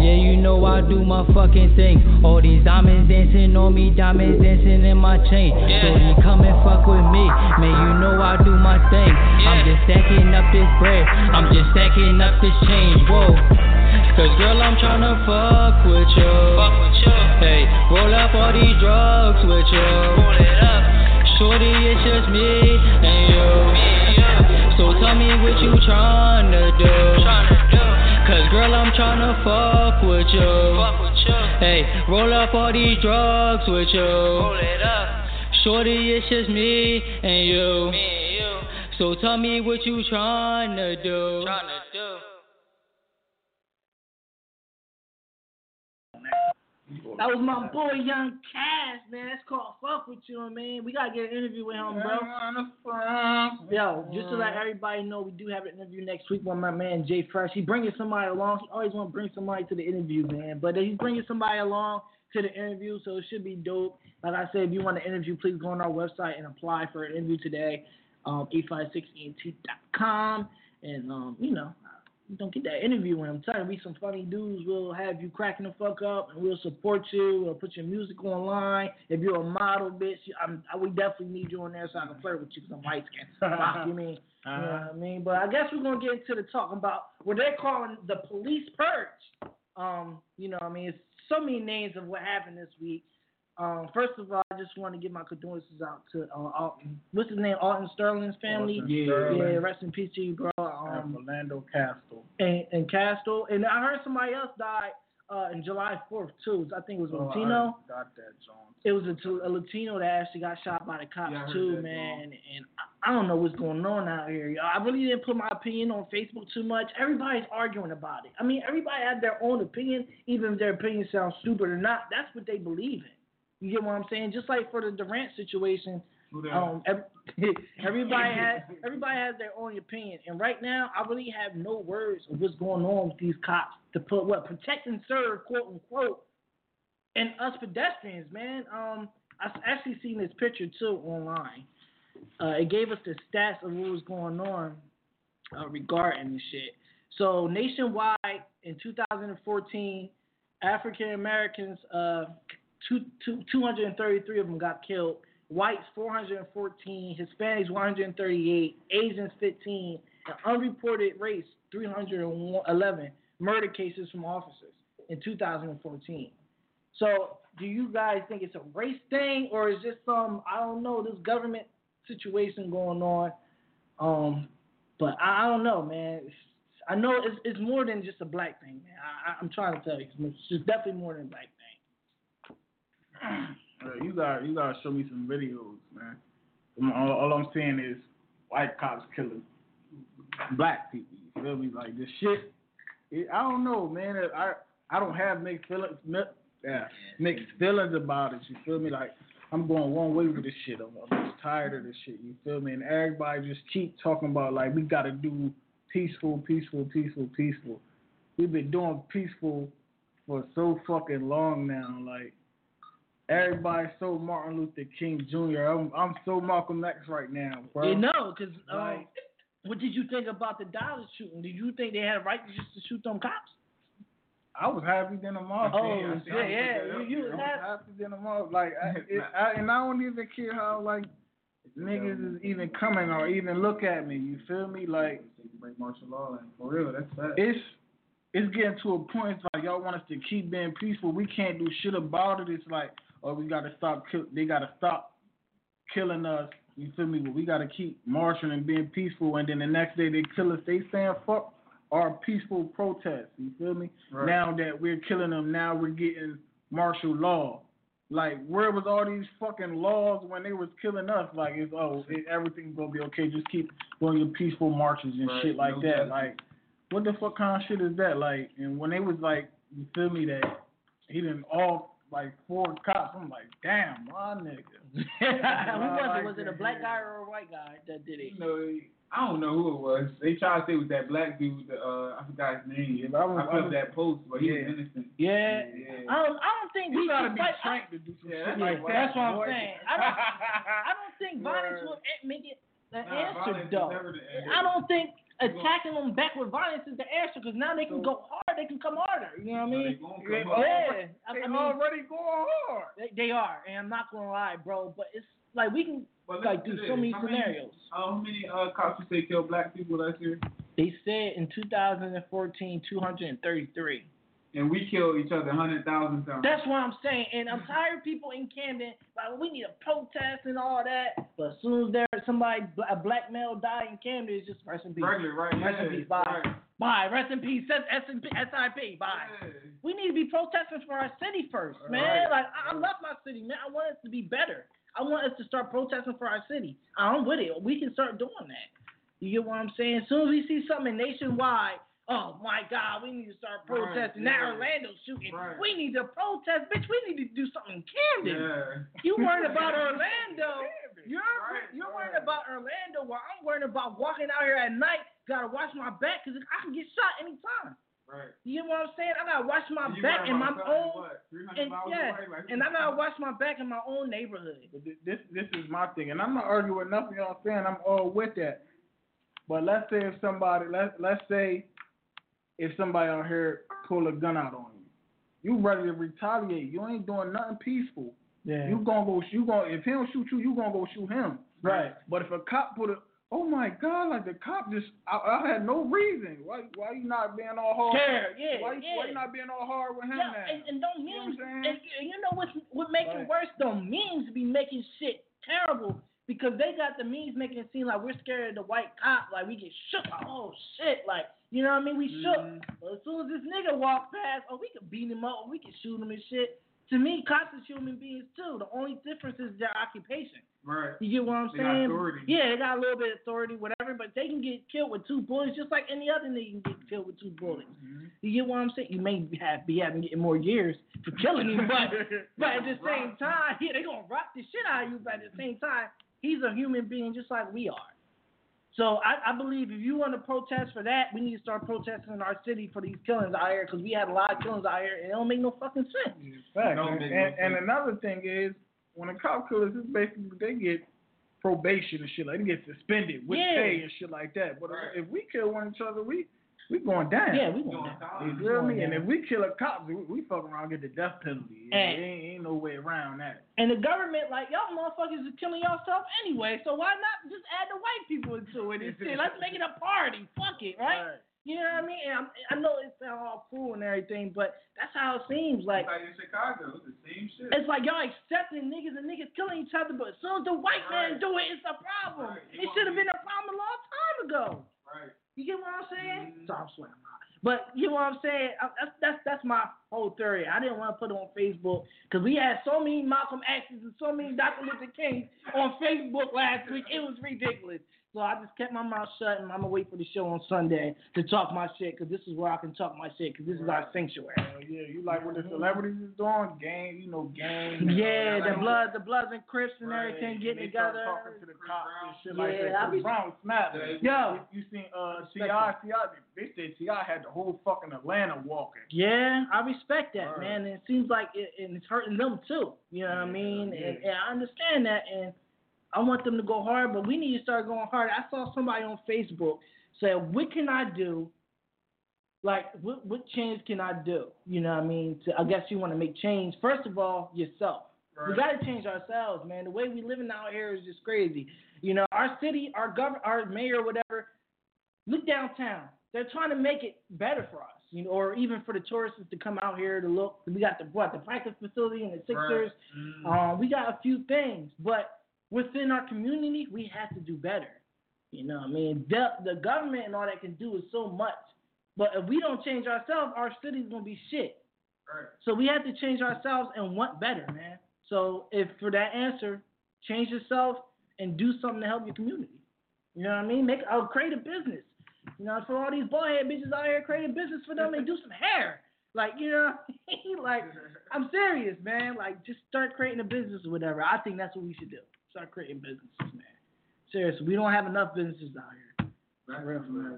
Yeah, you know I do my fucking thing. All these diamonds dancing on me, diamonds dancing in my chain. Shorty, come and fuck with me. Man, you know I do my thing. I'm just stacking up this bread. I'm just stacking up this change. Whoa. Cause girl, I'm tryna fuck with you. Fuck with you. Hey, roll up all these drugs with you. Roll it up. Shorty, it's just me and you. Me and you. So tell me what you tryna do. Cause girl, I'm tryna fuck with you. Hey, roll up all these drugs with you. Roll it up. Shorty, it's just me and you. Me and you. So tell me what you tryna do. Tryna do. That was my boy Young Cash, man. That's called Fuck With You, man. We gotta get an interview with him, bro. Yo, just to let everybody know, we do have an interview next week with my man Jay Fresh. He bringing somebody along. He always want to bring somebody to the interview, man. But he's bringing somebody along to the interview, so it should be dope. Like I said, if you want an interview, please go on our website and apply for an interview today. Um, 856ent.com. And, um, you know, don't get that interview when I'm telling you, we some funny dudes. We'll have you cracking the fuck up, and we'll support you. We'll put your music online. If you're a model, bitch, I'm, I would definitely need you on there so I can flirt with you because I'm light skinned. Fuck you mean? You know what I mean? But I guess we're gonna get into the talking about what they're calling the police purge. Um, you know, what I mean, it's so many names of what happened this week. Um, first of all, I just want to give my condolences out to uh, Alton. What's his name? Alton Sterling's family. Alton yeah, Sterling. yeah. Rest in peace to you, bro. Um, Orlando Castile. and, and Castile. And I heard somebody else died uh, in July 4th, too. I think it was a Oh, Latino. Got that, John. It was a, a Latino that actually got shot by the cops, Yeah, too, man. And I, don't know what's going on out here. I really didn't put my opinion on Facebook too much. Everybody's arguing about it. I mean, everybody had their own opinion, even if their opinion sounds stupid or not. That's what they believe in. You get what I'm saying? Just like for the Durant situation, um, ev- everybody has everybody has their own opinion, and right now I really have no words of what's going on with these cops to put what protect and serve, quote unquote, and us pedestrians, man. Um, I actually seen this picture too online. Uh, it gave us the stats of what was going on uh, regarding this shit. So nationwide in 2014, African Americans, uh, two, two, 233 of them got killed. Whites 414, Hispanics 138, Asians 15, and unreported race 311 murder cases from officers in 2014. So, do you guys think it's a race thing, or is this some I don't know this government situation going on? Um, but I, I don't know, man. It's- I know it's, it's more than just a black thing, man. I, I'm trying to tell you, it's definitely more than a black thing. You got you gotta show me some videos, man. All, all I'm saying is white cops killing black people. You feel me? Like this shit. It, I don't know, man. I I don't have mixed feelings. Yeah, mixed feelings about it. You feel me? Like I'm going one way with this shit. I'm, I'm just tired of this shit. You feel me? And everybody just keep talking about like we gotta do peaceful, peaceful, peaceful, peaceful. We've been doing peaceful for so fucking long now. Like everybody so Martin Luther King Jr. I'm I'm so Malcolm X right now, bro. You know, because um, Like- what did you think about the Dallas shooting? Did you think they had a right to just to shoot them cops? I was happy than a motherfucker. Oh, I see- yeah, I yeah, put that you- up you there. was happy. happy than a motherfucker. Like, I, it, I, and I don't even care how like niggas is even coming or even look at me. You feel me? Like, Break martial law, and for real, that's bad. it's it's getting to a point it's like y'all want us to keep being peaceful. We can't do shit about it. It's like, oh, we gotta stop. Kill, they gotta stop killing us. You feel me? But we gotta keep marching and being peaceful. And then the next day they kill us. They saying fuck our peaceful protests. You feel me? Right. Now that we're killing them, now we're getting martial law. Like, where was all these fucking laws when they was killing us? Like, it's oh, it, everything's gonna be okay. Just keep doing your peaceful marches and Right, shit like no that. Like, what the fuck kind of shit is that? Like, and when they was like, you feel me, that he didn't all like four cops. I'm like, damn, my nigga. Who was it? Was it a black guy or a white guy that did it? You know, I don't know who it was. They tried to say it was that black dude. Uh, I forgot his name. Yeah, but I was- I I put was- that post, but he Yeah. was innocent. Yeah. Yeah. I don't. I don't think You we gotta should be fight. trained to do some Yeah, shit that's like that. that's what I'm saying. I don't. I don't think violence will make it the Nah, answer, violence is though. the answer. I don't think attacking them back with violence is the answer because now they can go hard. They can come harder. You know what I mean? they gonna yeah. I, They I mean, already going hard. they, they are, and I'm not gonna lie, bro. But it's like we can like do so many How scenarios. Uh, how many uh, cops you say killed black people last year? They said in 2014, 233. And we kill each other hundred thousand times. That's what I'm saying. And I'm tired of people in Camden like we need a protest and all that. But as soon as there's somebody a black male die in Camden, it's just rest in peace. regular, right? Rest in Yeah, peace. Bye. right. Bye. Rest in peace. SIP. SIP. Bye. We need to be protesting for our city first, man. Right. Like I, I love my city, man. I want us to be better. I want us to start protesting for our city. I'm with it. We can start doing that. You get what I'm saying? As soon as we see something nationwide, oh my God, we need to start Right, protesting. yeah. Now Orlando's shooting. Right. We need to protest, bitch. We need to do something in Camden. Yeah. You worried about Orlando. You're Right, you're right. worried about Orlando, while I'm worried about walking out here at night. Gotta watch my back because I can get shot anytime. Right. You know what I'm saying? I gotta watch my And back in my own, what, 300 and yeah? Like, and I gotta watch my back in my own neighborhood. This this is my thing, and I'm not arguing with nothing You know what I'm saying. I'm all with that. But let's say if somebody let let's say if somebody out here pull a gun out on you, you ready to retaliate. You ain't doing nothing peaceful. Yeah. You gonna go you gonna if he don't shoot you, you gonna go shoot him. Right. But if a cop put a oh my god, like the cop just I, I had no reason. Why why you not being all hard? Scared, yeah, Why, yeah. why you not being all hard with him Yeah, now? and, and don't You know what memes, I'm saying? and, and you know what's what make it Right. worse though? Memes be making shit terrible because they got the means making it seem like we're scared of the white cop, like we get shook. Like, oh shit, like you know what I mean? We shook. Mm-hmm. But as soon as this nigga walk past, oh we could beat him up, or we could shoot him and shit. To me, cops is human beings too. The only difference is their occupation. Right. You get what I'm They saying? Yeah, they got a little bit of authority, whatever, but they can get killed with two bullets just like any other nigga can get killed with two bullets. Mm-hmm. You get what I'm saying? You may have be having getting more years for killing him, but but at the same time, yeah, they gonna rock the shit out of you. But at the same time, he's a human being just like we are. So I, I believe if you want to protest for that, we need to start protesting in our city for these killings out here because we had a lot of killings out here and it don't make no fucking sense. Fact. Don't And, make and, and another thing is when a cop kills, it's basically they get probation and shit like they get suspended with Yeah. pay and shit like that. But Right. if, if we kill one each other, we we going down. Yeah, we Doing going down. You feel me? And if we kill a cop, we, we fuck around and get the death penalty. And- ain't, ain't no way around that. And the government, like, y'all motherfuckers is killing yourself anyway, so why not just add the white people into it and shit? Let's make it a party. Fuck it, right? You know what I mean? And I'm, I know it sounds all cool and everything, but that's how it seems. Like, Like in Chicago, it's the same shit. it's like y'all accepting niggas and niggas killing each other, but as soon as the white man do it, it's a problem. Right. It should have me- been a problem a long time ago. Right. You get what I'm saying? Mhm. So I'm swearing. But you know what I'm saying? I, that's that's that's my whole theory. I didn't want to put it on Facebook because we had so many Malcolm X's and so many Dr. Luther Kings on Facebook last week. It was ridiculous. So I just kept my mouth shut and I'm gonna wait for the show on Sunday to talk my shit because this is where I can talk my shit because this is our sanctuary. Uh, yeah, you like what the celebrities is doing? Gang, you know, gang. Yeah, the like blood, the Bloods and Crips and Right. everything And getting they start together. Talking to the cops and shit Yeah, like that. I be- Chris Brown snapped. Yo. you, you seen uh T.I.? Respect T.I., they said T.I. had the whole fucking Atlanta walking. Yeah, I respect that, Right. man. And it seems like it, and it's hurting them too. You know what I mean? yeah. And, and I understand that, and I want them to go hard, but we need to start going hard. I saw somebody on Facebook say, "What can I do? Like, what what change can I do? You know what I mean? To, I guess you want to make change. First of all, yourself. We got to change ourselves, man. The way we living out here is just crazy. You know, our city, our governor, our mayor, whatever. Look downtown. They're trying to make it better for us, you know, or even for the tourists to come out here to look. We got the what, the practice facility and the Sixers. Um, we got a few things, but within our community, we have to do better. You know, what I mean, the, the government and all that can do is so much, but if we don't change ourselves, our city's gonna be shit. Right. So we have to change ourselves and want better, man. So if for that answer, change yourself and do something to help your community. You know what I mean? Make uh, create a business. You know, for all these ballhead bitches out here, create a business for them and do some hair. Like, you know, like I'm serious, man. Like, just start creating a business or whatever. I think that's what we should do. Start creating businesses, man. Seriously, we don't have enough businesses out here. For real, for real.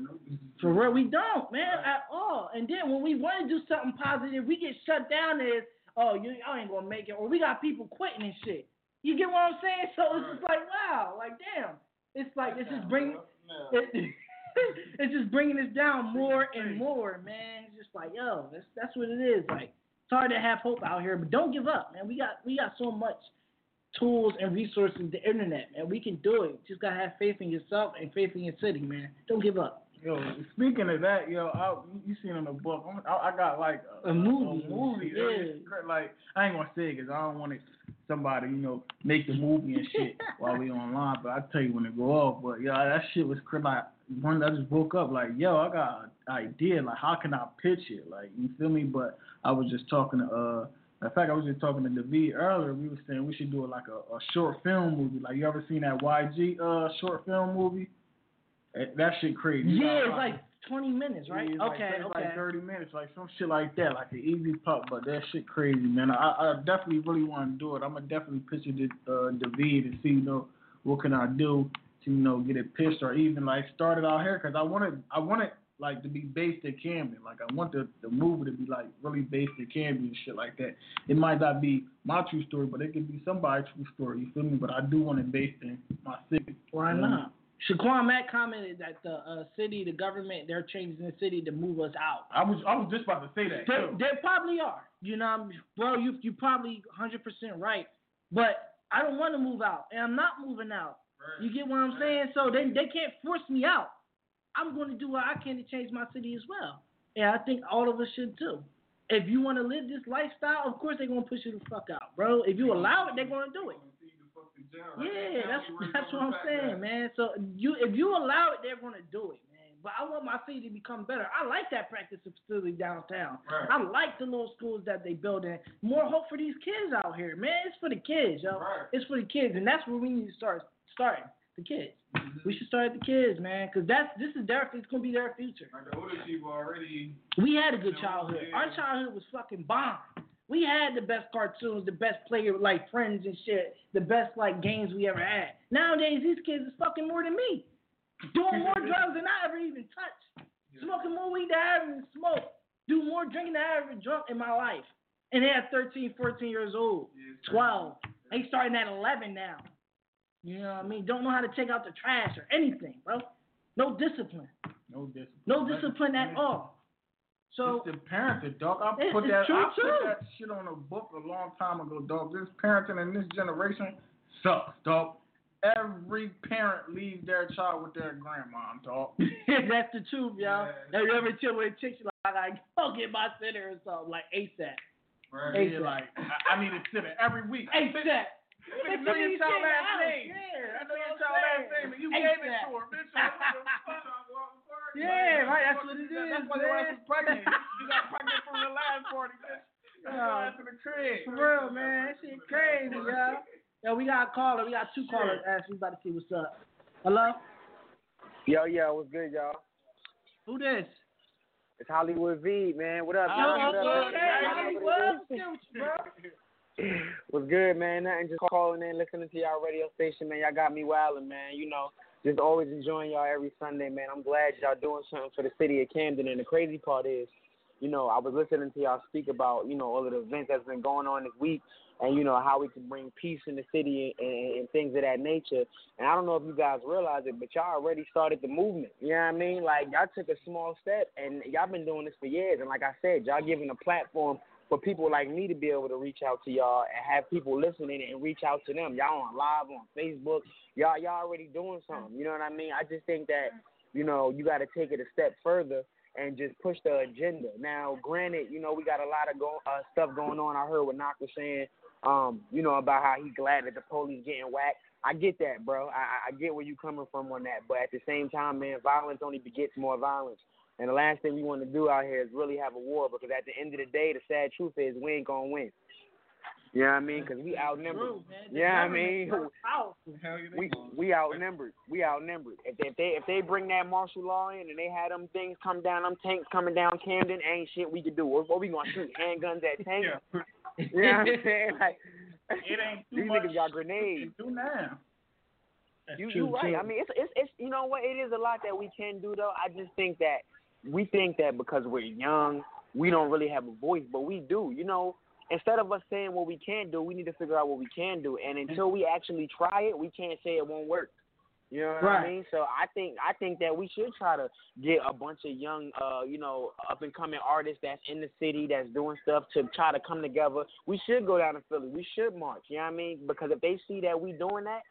For real, we don't, man, at all. And then when we want to do something positive, we get shut down as, oh, you y'all ain't gonna make it, or we got people quitting and shit. You get what I'm saying? So it's just like, wow, like damn, it's like it's just bringing, it, it's just bringing us down more and more, man. It's just like, yo, that's that's what it is. Like it's hard to have hope out here, but don't give up, man. We got we got so much tools and resources, the internet, man. We can do it. Just gotta have faith in yourself and faith in your city, man. Don't give up. Yo, speaking of that, yo, I, you seen in the book, I, I got like a, A movie. A movie. Yeah. Like I ain't gonna say it because I don't want it, somebody, you know, make the movie and shit while we online. But I tell you when it go off. But yo, that shit was cra- like one. I just woke up like, yo, I got a idea. Like, how can I pitch it? Like, you feel me? But I was just talking to, uh, in fact, I was just talking to David earlier. We were saying we should do like a, a short film movie. Like, you ever seen that YG uh short film movie? That shit crazy. Yeah, it's like 20 minutes, right? yeah, it's like- okay, okay. like 30 minutes, like some shit like that, like an easy pop, but that shit crazy, man. I, I definitely really want to do it. I'm gonna definitely pitch it to uh, David and see, you know, what can I do to, you know, get it pitched or even like start it out here, cause I want it, I want it like to be based in Camden. Like I want the the movie to be like really based in Camden and shit like that. It might not be my true story, but it could be somebody's true story. You feel me? But I do want it based in my city. Why not? Shaquan Matt commented that the uh, city, the government, they're changing the city to move us out. I was I was just about to say that. They, they probably are. You know, I'm- bro, you you probably 100% right. But I don't want to move out, and I'm not moving out. You get what I'm saying? So they they can't force me out. I'm going to do what I can to change my city as well, and I think all of us should too. If you want to live this lifestyle, of course they're gonna push you the fuck out, bro. If you allow it, they're gonna do it. Yeah, that's that's what I'm saying, man. So you if you allow it, they're gonna do it, man. But I want my city to become better. I like that practice facility downtown. Right. I like the little schools that they building. More hope for these kids out here, man. It's for the kids, yo. Right. It's for the kids, and that's where we need to start starting the kids. We should start at the kids, man, because that's this is their it's gonna be their future. Like the older people already. We had a good Yeah. childhood. Our childhood was fucking bomb. We had the best cartoons, the best player like friends and shit, the best like games we ever had. Nowadays these kids is fucking more than me. Doing more drugs than I ever even touched. Smoking more weed than I ever even smoked. Do more drinking than I ever drunk in my life. And they're 13, 14 years old. 12. They starting at 11 now. You know what I mean? Don't know how to take out the trash or anything, bro. No discipline. No discipline. No discipline at all. So it's the parenting, dog. I put that I put too. that shit on a book a long time ago, dog. This parenting in this generation sucks, dog. Every parent leaves their child with their grandma, dog. That's the truth, y'all. Have you ever tell with a chick she like, I go get my sitter or something like ASAP. Right. Yeah, like I, I need a sitter every week. ASAP. Nigga know your child last name. I know your child last name, and you gave it to her, bitch. Yeah, right. That's what it is. That's why your ass was pregnant. You got pregnant from the last party, bitch. Got your ass in the crib. For real, man. That shit crazy, yo. Yo, we got a caller. We got two callers. Asking, we about to see what's up. Hello? Yo, yo, what's good, y'all? Who this? It's Hollywood V, man. What up, Yo, y'all? What up, okay, man? Hollywood. What's good man? Nothing, just calling in, listening to y'all radio station, man. Y'all got me wilding, man. You know, just always enjoying y'all every Sunday, man. I'm glad y'all doing something for the city of Camden. And the crazy part is, you know, I was listening to y'all speak about, you know, all of the events that's been going on this week and, you know, how we can bring peace in the city and, and, and things of that nature. And I don't know if you guys realize it, but y'all already started the movement. You know what I mean? Like, y'all took a small step and y'all been doing this for years. And like I said, y'all giving a platform for people like me to be able to reach out to y'all and have people listening and reach out to them. Y'all on live on Facebook. Y'all y'all already doing something. You know what I mean? I just think that, you know, you gotta take it a step further and just push the agenda. Now, granted, you know, we got a lot of go- uh, stuff going on. I heard what Knock was saying, um, you know, about how he's glad that the police getting whacked. I get that, bro. I- I get where you coming from on that. But at the same time, man, violence only begets more violence. And the last thing we want to do out here is really have a war because at the end of the day, the sad truth is we ain't gonna win. You know what I mean? Because we outnumbered. True, man. The Yeah, I mean, we we outnumbered. We outnumbered. If they, if they if they bring that martial law in and they had them things come down, them tanks coming down Camden, ain't shit we could do. What, what we gonna shoot handguns at tanks? You know what I'm saying? Like, It ain't too these much niggas got grenades. do now. You true, you right. too. I mean, it's it's it's you know what? It is a lot that we can do though. I just think that we think that because we're young, we don't really have a voice, but we do. You know, instead of us saying what we can't do, we need to figure out what we can do. And until we actually try it, we can't say it won't work. You know what Right. I mean? So I think I think that we should try to get a bunch of young, uh, you know, up and coming artists that's in the city that's doing stuff to try to come together. We should go down to Philly. We should march. You know what I mean? Because if they see that we doing that,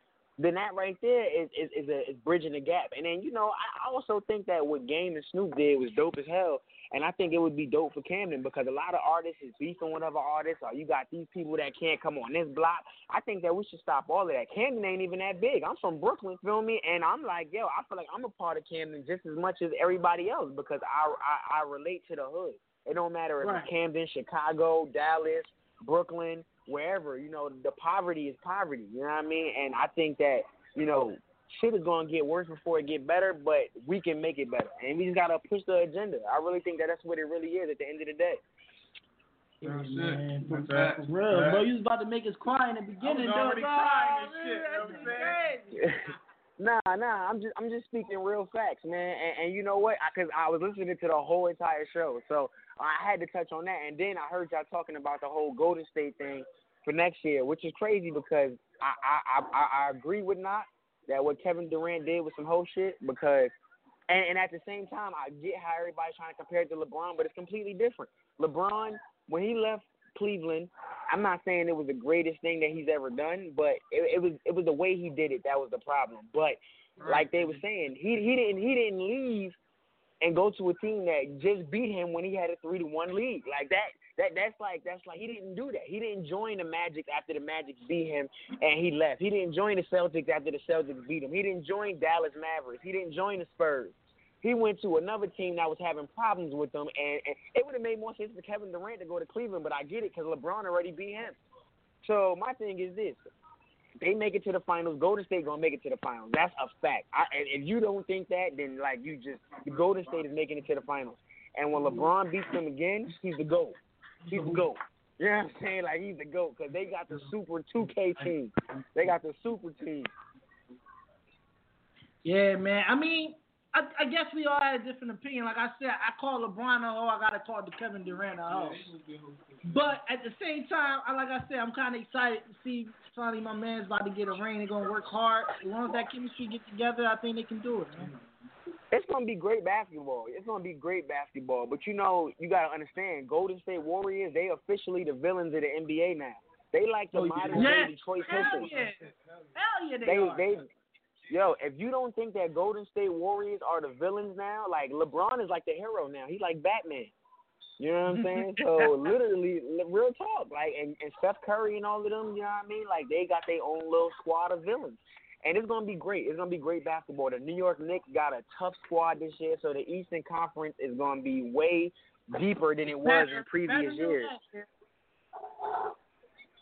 then that right there is is, is, a, is bridging the gap. And then you know, I also think that what Game and Snoop did was dope as hell. And I think it would be dope for Camden because a lot of artists is beefing with other artists, or you got these people that can't come on this block. I think that we should stop all of that. Camden ain't even that big. I'm from Brooklyn, feel me? And I'm like, yo, I feel like I'm a part of Camden just as much as everybody else because I I, I relate to the hood. It don't matter if Right. it's Camden, Chicago, Dallas, Brooklyn, wherever. You know, the poverty is poverty. You know what I mean? And I think that you know shit is gonna get worse before it get better, but we can make it better, and we just gotta push the agenda. I really think that that's what it really is at the end of the day. That's it. Man, That's for, that. for real, That. bro. You was about to make us cry in the beginning. I was already crying and shit, you know what I'm shit saying? crazy. nah, nah, I'm just I'm just speaking real facts, man. And, and you know what? Because I, was listening to the whole entire show, so I had to touch on that. And then I heard y'all talking about the whole Golden State thing for next year, which is crazy because I I I, I agree with not that what Kevin Durant did was some whole shit because. And, and at the same time, I get how everybody's trying to compare it to LeBron, but it's completely different. LeBron, when he left Cleveland, I'm not saying it was the greatest thing that he's ever done, but it, it was it was the way he did it that was the problem. But like they were saying, he he didn't he didn't leave and go to a team that just beat him when he had a three to one lead. Like that that that's like that's like he didn't do that. He didn't join the Magic after the Magic beat him and he left. He didn't join the Celtics after the Celtics beat him. He didn't join Dallas Mavericks. He didn't join the Spurs. He went to another team that was having problems with them, and, and it would have made more sense for Kevin Durant to go to Cleveland. But I get it because LeBron already beat him. So my thing is this: they make it to the finals. Golden State gonna make it to the finals. That's a fact. I, and if you don't think that, then like you just the Golden State is making it to the finals. And when LeBron beats them again, he's the GOAT. He's the GOAT. You know what I'm saying? Like he's the GOAT because they got the mm-hmm. super 2K team. They got the super team. Yeah, man. I mean, I, I guess we all had a different opinion. Like I said, I call LeBron a hoe. I gotta call the Kevin Durant a hoe. But at the same time, I, like I said, I'm kind of excited to see Sonny, my man's about to get a ring. They're gonna work hard. As long as that chemistry get together, I think they can do it. Man. It's gonna be great basketball. It's gonna be great basketball. But you know, you gotta understand, Golden State Warriors, they officially the villains of the NBA now. They like the Oh, modern Yes. day Detroit Hell Pistons. yeah. Hell yeah, they, they are. they yo, if you don't think that Golden State Warriors are the villains now, like LeBron is like the hero now. He's like Batman. You know what I'm saying? so literally, real talk. Like and, and Steph Curry and all of them. You know what I mean? Like they got their own little squad of villains. And it's gonna be great. It's gonna be great basketball. The New York Knicks got a tough squad this year, so the Eastern Conference is gonna be way deeper than it was in previous years. year.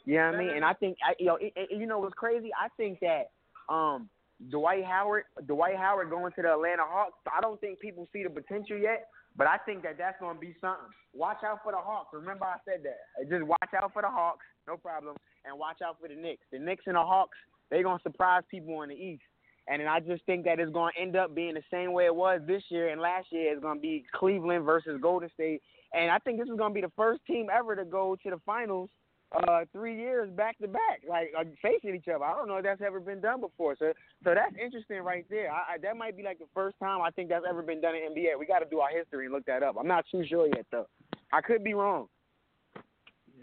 You know I mean? And I think, I, you know, it, it, you know what's crazy? I think that um, Dwight Howard, Dwight Howard going to the Atlanta Hawks. I don't think people see the potential yet, but I think that that's going to be something. Watch out for the Hawks. Remember, I said that. Just watch out for the Hawks, no problem, and watch out for the Knicks. The Knicks and the Hawks, they're going to surprise people in the East. And I just think that it's going to end up being the same way it was this year and last year. It's going to be Cleveland versus Golden State. And I think this is going to be the first team ever to go to the finals uh three years back to back, like uh, facing each other. I don't know if that's ever been done before. So so that's interesting right there. I, I, that might be like the first time I think that's ever been done in NBA. We got to do our history and look that up. I'm not too sure yet though. I could be wrong.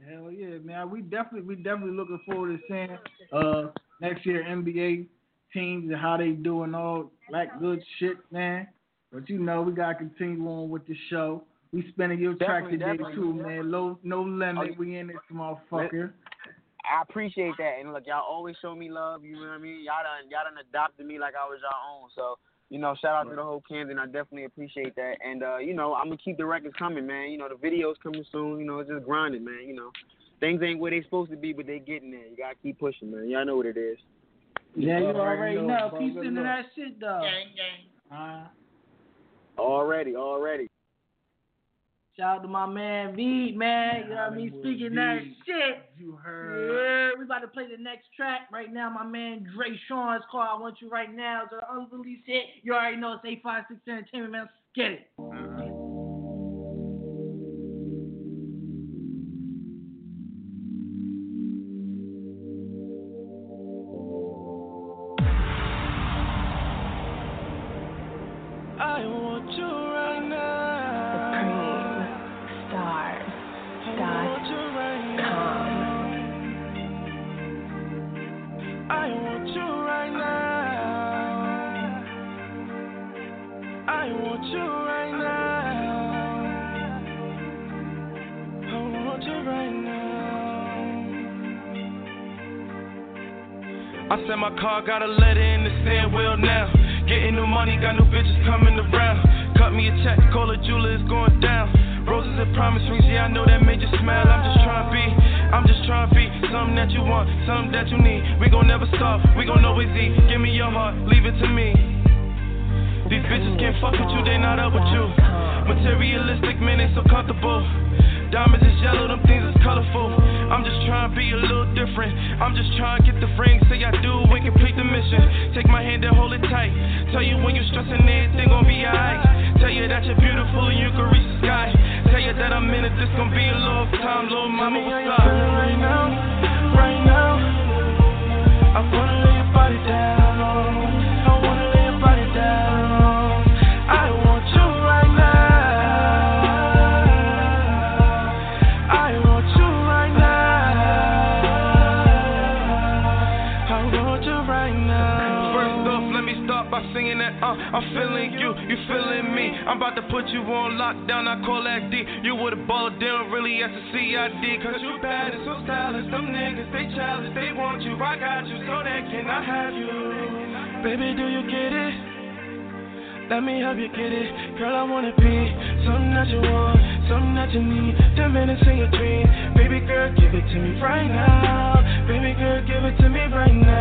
Hell yeah, man. We definitely we definitely looking forward to seeing uh next year NBA teams and how they doing all that good shit, man. But you know we gotta continue on with the show. We spinning your track Definitely, today definitely. too, man. Low no limit. Oh, we in this motherfucker. I appreciate that, and look, y'all always show me love. You know what I mean? Y'all done y'all done adopted me like I was y'all own. So you know, shout out to the whole Camden. I definitely appreciate that, and uh, you know, I'm gonna keep the records coming, man. You know, the videos coming soon. You know, it's just grinding, man. You know, things ain't where they supposed to be, but they getting there. You gotta keep pushing, man. Y'all know what it is. Yeah, you Already already know, know. bro. Keep Good sending luck. that shit, though. Gang, gang. Uh, Already, already. Shout out to my man V, man. You know what I mean? Hollywood Speaking that shit. you heard. Yeah, we about to play the next track right now. My man Dre Sean is called I Want You Right Now. It's an unreleased hit. You already know it's 856 Entertainment, man. Let's get it. I car got a letter in the stand wheel now. Getting new money, got new bitches coming around. Cut me a check, call a jeweler, it's going down. Roses and promise rings, yeah, I know that made you smile. I'm just trying to be, I'm just trying to be something that you want, something that you need. We gon' never stop, we gon' always eat. Give me your heart, leave it to me. These bitches can't fuck with you, they not up with you. Materialistic, man, they so comfortable. Diamonds is yellow, them things is colorful. I'm just trying to be a little different. I'm just trying to get the ring, say I do and complete the mission. Take my hand and hold it tight. Tell you when you're stressing, everything gon' be alright. Tell you that you're beautiful and you can reach the sky. Tell you that I'm in it, this gon' be a long time, little mama. What's up? Right now, right now. I wanna lay your body down. I'm about to put you on lockdown, I call that D. You would've balled down really as a CID. Cause you bad and so stylish. Them niggas, they childish, they want you. I got you, so they cannot have you. Baby, do you get it? Let me help you get it. Girl, I wanna be something that you want, something that you need. Ten minutes in your dream. Baby girl, give it to me right now. Baby girl, give it to me right now.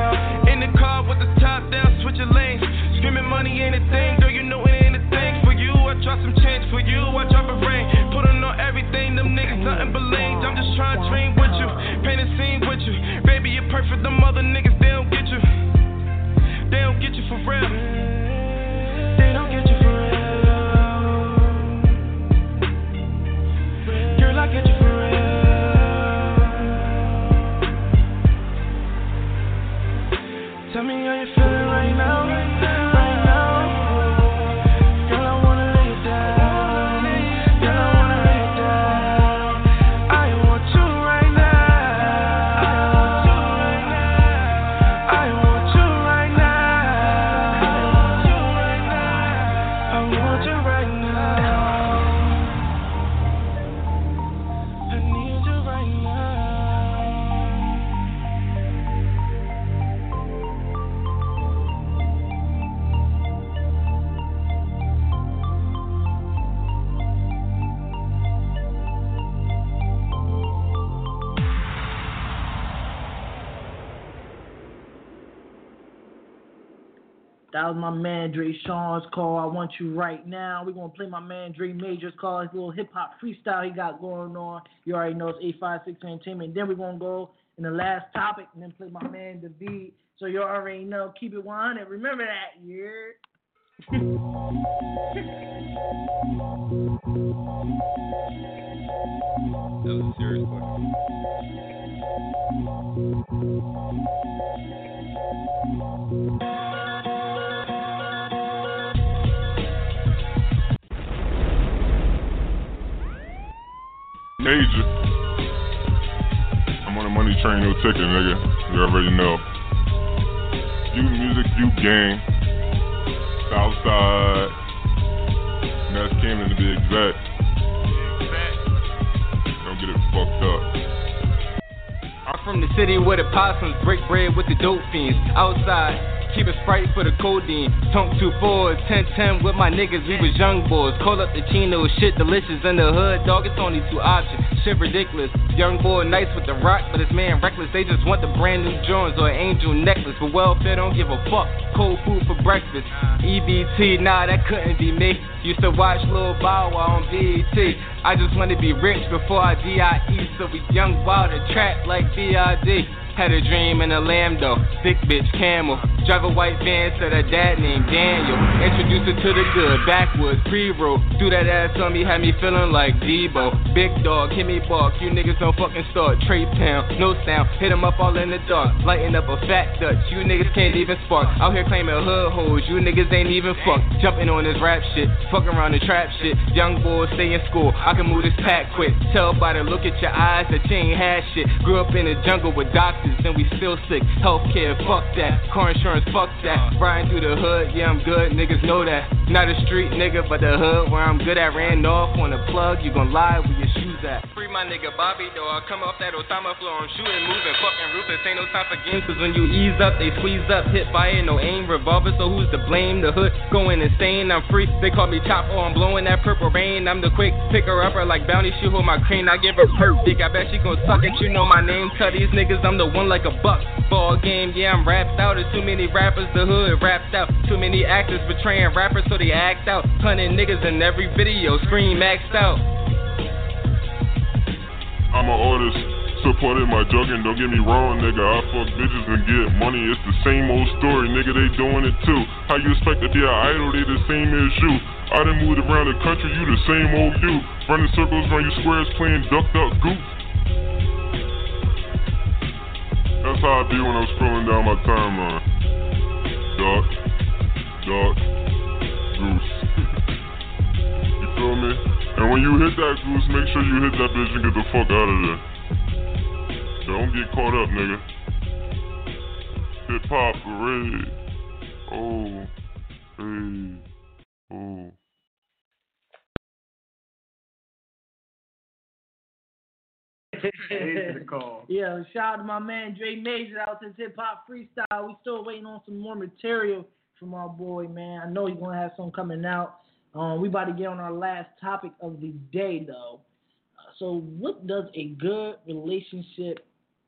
Trying to dream with you. Paint a scene with you. Baby, you're perfect. Them other niggas, they don't get you. They don't get you for real. Man Dre Sean's call. I want you right now. We're gonna play my man Dre Major's call, his little hip hop freestyle he got going on. You already know it's 856 Entertainment. Then we're gonna go in the last topic and then play my man David. So you already know, keep it 100. Remember that, yeah. That was a serious question. Major. I'm on a money train, no ticket, nigga. You already know. You music, you gang. Southside. Mass Camden to be exact. Don't get it fucked up. I'm from the city where the possums break bread with the dope fiends. Outside, keep a sprite for the codeine. Tunk two fours, 10 10 with my niggas, we was young boys. Call up the chinos, shit delicious in the hood, dog. It's only two options. Shit ridiculous. Young boy nice with the rock, but his man reckless. They just want the brand new Jones or angel necklace. But welfare don't give a fuck. Cold food for breakfast. EBT, nah, that couldn't be me. Used to watch Lil Bow Wow on BET. I just wanna be rich before I DIE, so we young wild and like BID. Had a dream in a Lambdo, thick bitch camel. Drive a white van, said a dad named Daniel. Introduced her to the good, backwoods, pre-roll. Threw that ass on me, had me feeling like Debo. Big dog, hit me bark, you niggas don't fucking start. Trade town, no sound, hit 'em up all in the dark. Lighting up a fat Dutch, you niggas can't even spark. Out here claiming hood hoes, you niggas ain't even fuck. Jumping on this rap shit, fucking around the trap shit. Young boys stay in school, I can move this pack quick. Tell by the look at your eyes that you ain't had shit. Grew up in the jungle with doctors and we still sick. Healthcare, fuck that. Car insurance, fuck that. Riding through the hood, yeah, I'm good, niggas know that. Not a street nigga, but the hood where I'm good at. Ran off on the plug, you gon' lie with your shoes at. Free my nigga Bobby, though. I come off that Osama floor, I'm shooting, moving, fucking ruthless. Ain't no time for games, cause when you ease up, they squeeze up. Hit fire, no aim, revolver, so who's to blame? The hood going insane, I'm free. They call me top, oh, I'm blowing that purple rain. I'm the quick picker upper like bounty, she hold my crane. I give her perp dick, I bet she gon' suck it. You know my name, tell these niggas I'm the one like a buck. Ball game, yeah, I'm rapped out. There's too many rappers, the hood rapped out. Too many actors betraying rappers, so they act out. Hunting niggas in every video, screen maxed out. I'm an artist, supported my juggin', don't get me wrong, nigga. I fuck bitches and get money, it's the same old story, nigga. They doing it too. How you expect to be an idol? They the same as you. I done moved around the country, you the same old you. Running circles you squares, playing duck, duck, goose. That's how I be when I'm scrolling down my timeline. Duck, duck, goose. you feel me? And when you hit that goose, make sure you hit that bitch and get the fuck out of there. Don't get caught up, nigga. Hip hop parade. Oh, hey, oh. Yeah, shout out to my man Dre Major out to hip hop freestyle. We still waiting on some more material from our boy, man. I know he's gonna have some coming out. Um, we about to get on our last topic of the day, though. Uh, so, what does a good relationship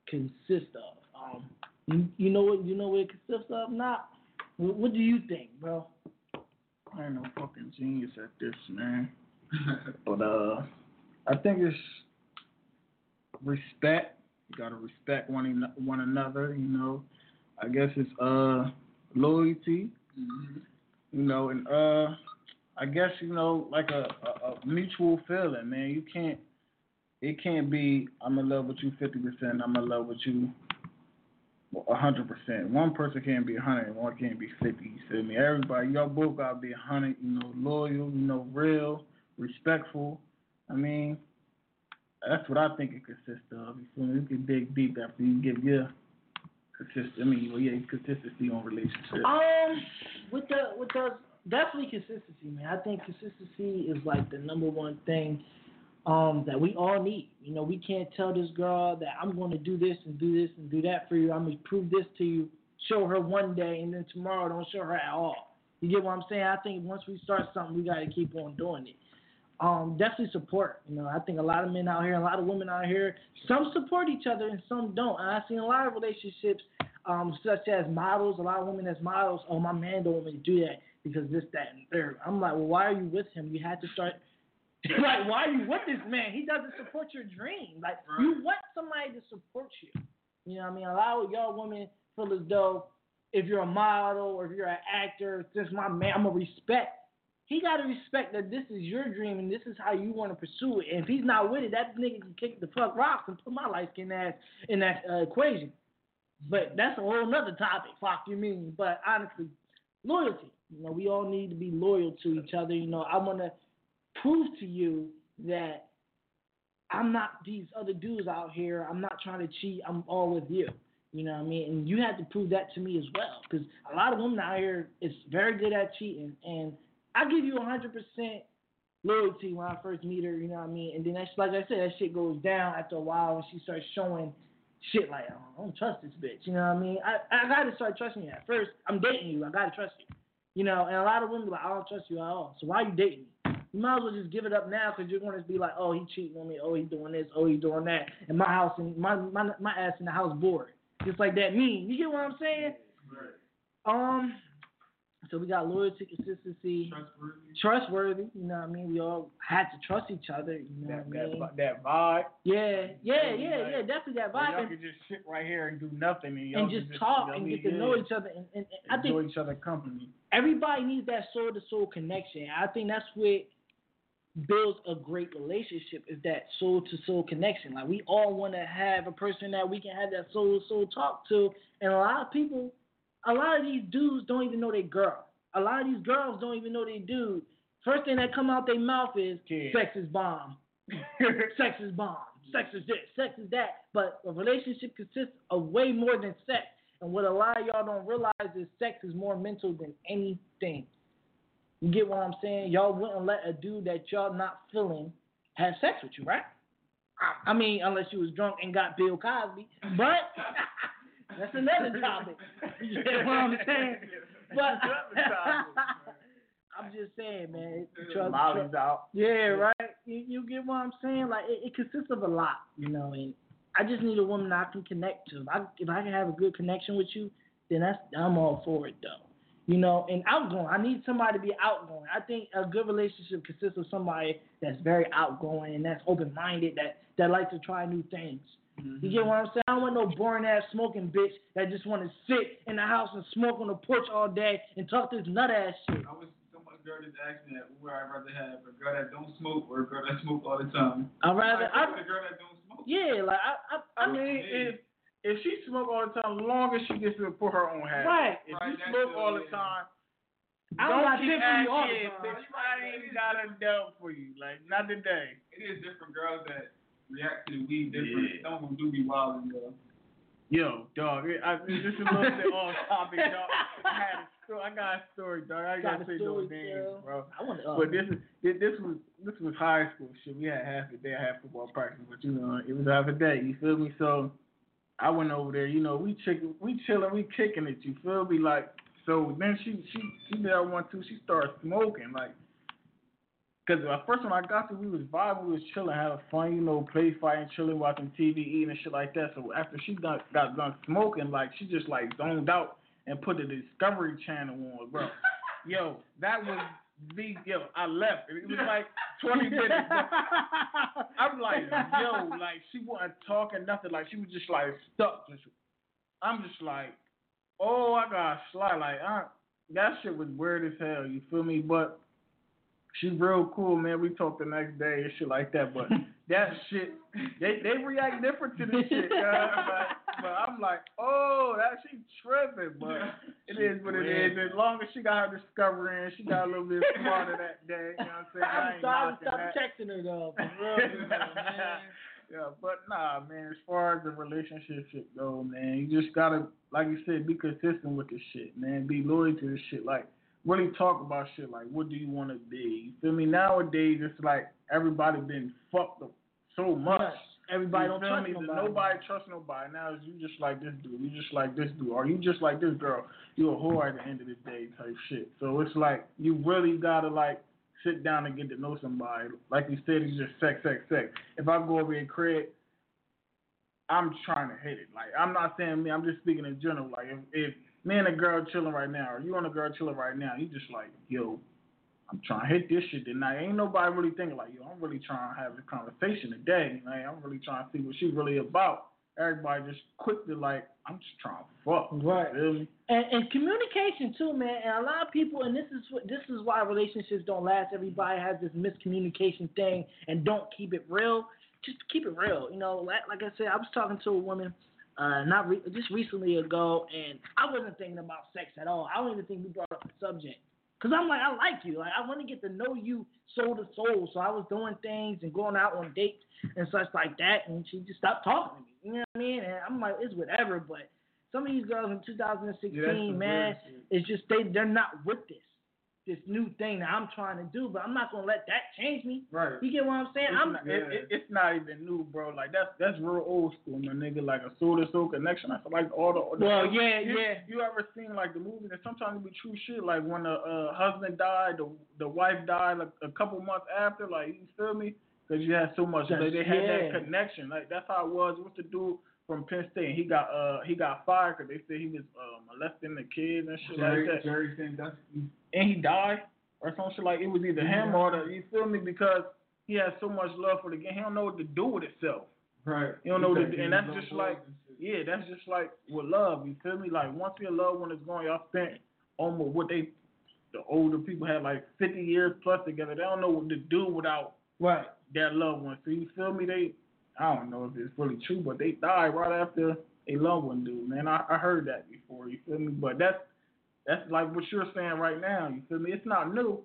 consist of? Um, you, you know what you know what it consists of? Not. What, what do you think, bro? I ain't no fucking genius at this, man. but uh, I think it's respect. You gotta respect one one another. You know, I guess it's uh loyalty. You know, and uh, I guess you know like a, a, a mutual feeling, man. You can't. It can't be I'm in love with you fifty percent. I'm in love with you a hundred percent. One person can't be a hundred, and one can't be fifty. You feel me? Everybody, y'all both gotta be a hundred. You know, loyal. You know, real, respectful. I mean, that's what I think it consists of. You feel me? You can dig deep after you give your consist. I mean, well, yeah, consistency on relationships. Um, with the with the definitely consistency, man. I think consistency is like the number one thing um that we all need. You know, we can't tell this girl that I'm going to do this and do this and do that for you. I'm going to prove this to you. Show her one day, and then tomorrow don't show her at all. You get what I'm saying? I think once we start something, we got to keep on doing it. Um, definitely support. You know, I think a lot of men out here, a lot of women out here, some support each other and some don't. And I've seen a lot of relationships, um, such as models. A lot of women as models. Oh, my man don't want me to do that because this, that, and third. I'm like, well, why are you with him? You had to start. like, why are you with this man? He doesn't support your dream. Like, you want somebody to support you. You know what I mean? A lot of y'all women feel as though if you're a model or if you're an actor, since my man, I'm gonna respect. He gotta respect that this is your dream and this is how you want to pursue it. And if he's not with it, that nigga can kick the fuck rocks and put my life skin ass in that uh, equation. But that's a whole nother topic. Fuck you mean? But honestly, loyalty. You know, we all need to be loyal to each other. You know, I wanna prove to you that I'm not these other dudes out here. I'm not trying to cheat. I'm all with you. You know what I mean? And you had to prove that to me as well. Because a lot of women out here is very good at cheating. And I give you 100% loyalty when I first meet her. You know what I mean? And then that's like I said, that shit goes down after a while when she starts showing shit like, oh, I don't trust this bitch. You know what I mean? I, I got to start trusting you. At first, I'm dating you. I got to trust you. You know, and a lot of women are like, I don't trust you at all. So why are you dating me? You might as well just give it up now because you're going to be like, oh, he cheating on me. Oh, he doing this. Oh, he doing that. And my house and my my my ass in the house bored. Just like that mean. You get what I'm saying? Right. Um. So we got loyalty, consistency, trustworthy. Trustworthy. You know what I mean? We all had to trust each other. You know That, what I mean? that, that vibe. Yeah, yeah, Like, yeah, yeah. Definitely that oh, where vibe. Y'all And, can just sit right here and do nothing and, and can just talk and get to know each other. And, and, and I think each other company. everybody needs that soul to soul connection. I think that's what builds a great relationship is that soul to soul connection. Like we all want to have a person that we can have that soul to soul talk to, and a lot of people, a lot of these dudes don't even know they girl. A lot of these girls don't even know they dude. First thing that come out their mouth is sex is bomb. sex is bomb. Sex is this. Sex is that. But a relationship consists of way more than sex. And what a lot of y'all don't realize is sex is more mental than anything. You get what I'm saying? Y'all wouldn't let a dude that y'all not feeling have sex with you, right? I- I mean, unless you was drunk and got Bill Cosby, but that's another topic. You get what I'm saying? But I'm just saying, man. Trust, Molly's out. yeah, right. You, you get what I'm saying? Like it, it consists of a lot, you know. And I just need a woman I can connect to. If I if I can have a good connection with you, then that's I'm all for it though. You know, and outgoing. I need somebody to be outgoing. I think a good relationship consists of somebody that's very outgoing and that's open minded, that that likes to try new things. You get mm-hmm. what I'm saying? I don't want no boring ass smoking bitch that just want to sit in the house and smoke on the porch all day and talk this nut ass shit. I was somebody girl just asked me that where I'd rather have a girl that don't smoke or a girl that smoke all the time. I'd rather. I I, a girl that don't smoke. yeah, like I, I, I mean, if if she smoke all the time, long as she gets to put her own habit. Right. If Right, you smoke all the time, I don't got keep tip for you all the asking, time. bitch, I ain't got a dope for you. Like not today. It is different girls that react to the weed different. Yeah. Some of them do be wild though. Yo, dog, it- I, this is a little bit off topic, dog. I had a story. I got a story, dog. I ain't Got gotta say no story, names, tell. bro. I want to. Uh, but this is this, this was this was high school shit. We had half a day. I had football practice, but you know it was half a day. You feel me? So I went over there. You know we chick we chilling, we kicking it. You feel me? Like so. Then she she she did that one too. She started smoking like. Cause at first when I got there, we was vibing, we was chilling, having fun, you know, play fighting, chilling, watching TV, eating and shit like that. So after she got got done smoking, like she just like zoned out and put the Discovery Channel on, bro. Yo, that was the yo. I left. It was like twenty minutes. Bro. I'm like, yo, like she wasn't talking nothing. Like she was just like stuck. Just, I'm just like, oh, I got slide. Like, I, that shit was weird as hell. You feel me? But she real cool, man. We talked the next day and shit like that. But that shit, they they react different to this shit, guys. But, but I'm like, oh, that she tripping. But it is what it is. As long as she got her discovery and she got a little bit smarter that day, you know what I'm saying? I I'm ain't sorry stop that. texting her though. For real, man. Yeah, but nah, man. As far as the relationship shit go, man, you just gotta, like you said, be consistent with the shit, man. Be loyal to the shit. Like, really talk about shit. Like, what do you want to be? You feel me? Nowadays, it's like everybody been fucked up so much. Yes. Everybody You don't trust me? nobody. Nobody trust nobody. Now is you just like this dude. You just like this dude. Or you just like this girl. You a whore at the end of the day type shit. So it's like you really gotta like sit down and get to know somebody. Like you said, it's just sex, sex, sex. If I go over here, Craig, I'm trying to hit it. Like I'm not saying me. I'm just speaking in general. Like if, if me and a girl chilling right now, or you and a girl chilling right now, you just like, yo, I'm trying to hit this shit tonight. Ain't nobody really thinking like, yo, I'm really trying to have a conversation today. Like, I'm really trying to see what she really about. Everybody just quickly like, I'm just trying to fuck. Right. Me? And, and communication too, man. And a lot of people, and this is what this is why relationships don't last. Everybody has this miscommunication thing and don't keep it real. Just keep it real. You know, like, like I said, I was talking to a woman, uh, not re- just recently ago, and I wasn't thinking about sex at all. I don't even think we brought up the subject. Cause I'm like, I like you. Like, I want to get to know you soul to soul. So I was doing things and going out on dates and such like that, and she just stopped talking to me. You know what I mean? And I'm like, it's whatever. But some of these girls in 2016, Yeah, man, it's just they they're not with this this new thing that I'm trying to do. But I'm not gonna let that change me. Right. You get what I'm saying? It's, I'm not, it, it, it's not even new, bro. Like that's that's real old school, my nigga. Like a soul to soul connection. I feel like all the. the Well, yeah, you, yeah. You ever seen like the movies? And sometimes it be true shit. Like when the uh, husband died, the the wife died like a couple months after. Like you feel me? Because you had so much. Like, they had Yeah. that connection. Like that's how it was. What's the dude? From Penn State, he got uh he got fired because they said he was uh, molesting the kids and shit Jerry, like that Jerry Sandusky. And he died or some shit like it was either him or the you feel me because he has so much love for the game he don't know what to do with itself. Right. You don't know what to do, and that's just like yeah, that's just like with love. You feel me? Like once your loved one is gone, y'all spent almost what they the older people had like fifty years plus together. They don't know what to do without right that loved one. So you feel me? They I don't know if it's really true, but they died right after a loved one dude. Man, I, I heard that before. You feel me? But that's that's like what you're saying right now. You feel me? It's not new.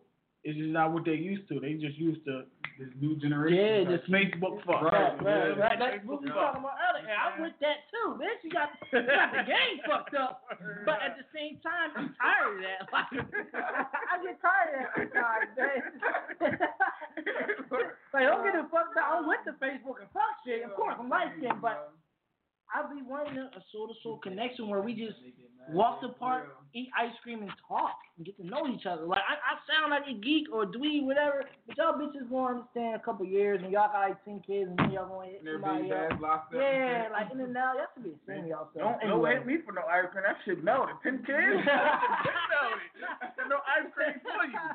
It's just not what they used to. They just used to this new generation. Yeah, just Facebook fuck. Right, right, Yeah. right. That's what we talking about earlier. And I'm with that too, bitch. You got, you got the game fucked up. but at the same time, I'm tired of that. Like, I get tired of that like, don't get it fucked up. I'm with the Facebook and fuck shit. Of course, I'm light skinned, but I be wanting a soul to soul connection where we just walk the park, eat ice cream, and talk and get to know each other. Like I, I sound like a geek or dweeb, whatever, but y'all bitches gonna understand a couple years and y'all got like ten kids and then y'all gonna hit somebody else. locked up. Yeah, like in and out, y'all should be of y'all. Don't, don't hit me for no ice cream. That shit melted. Ten kids? no ice cream for you.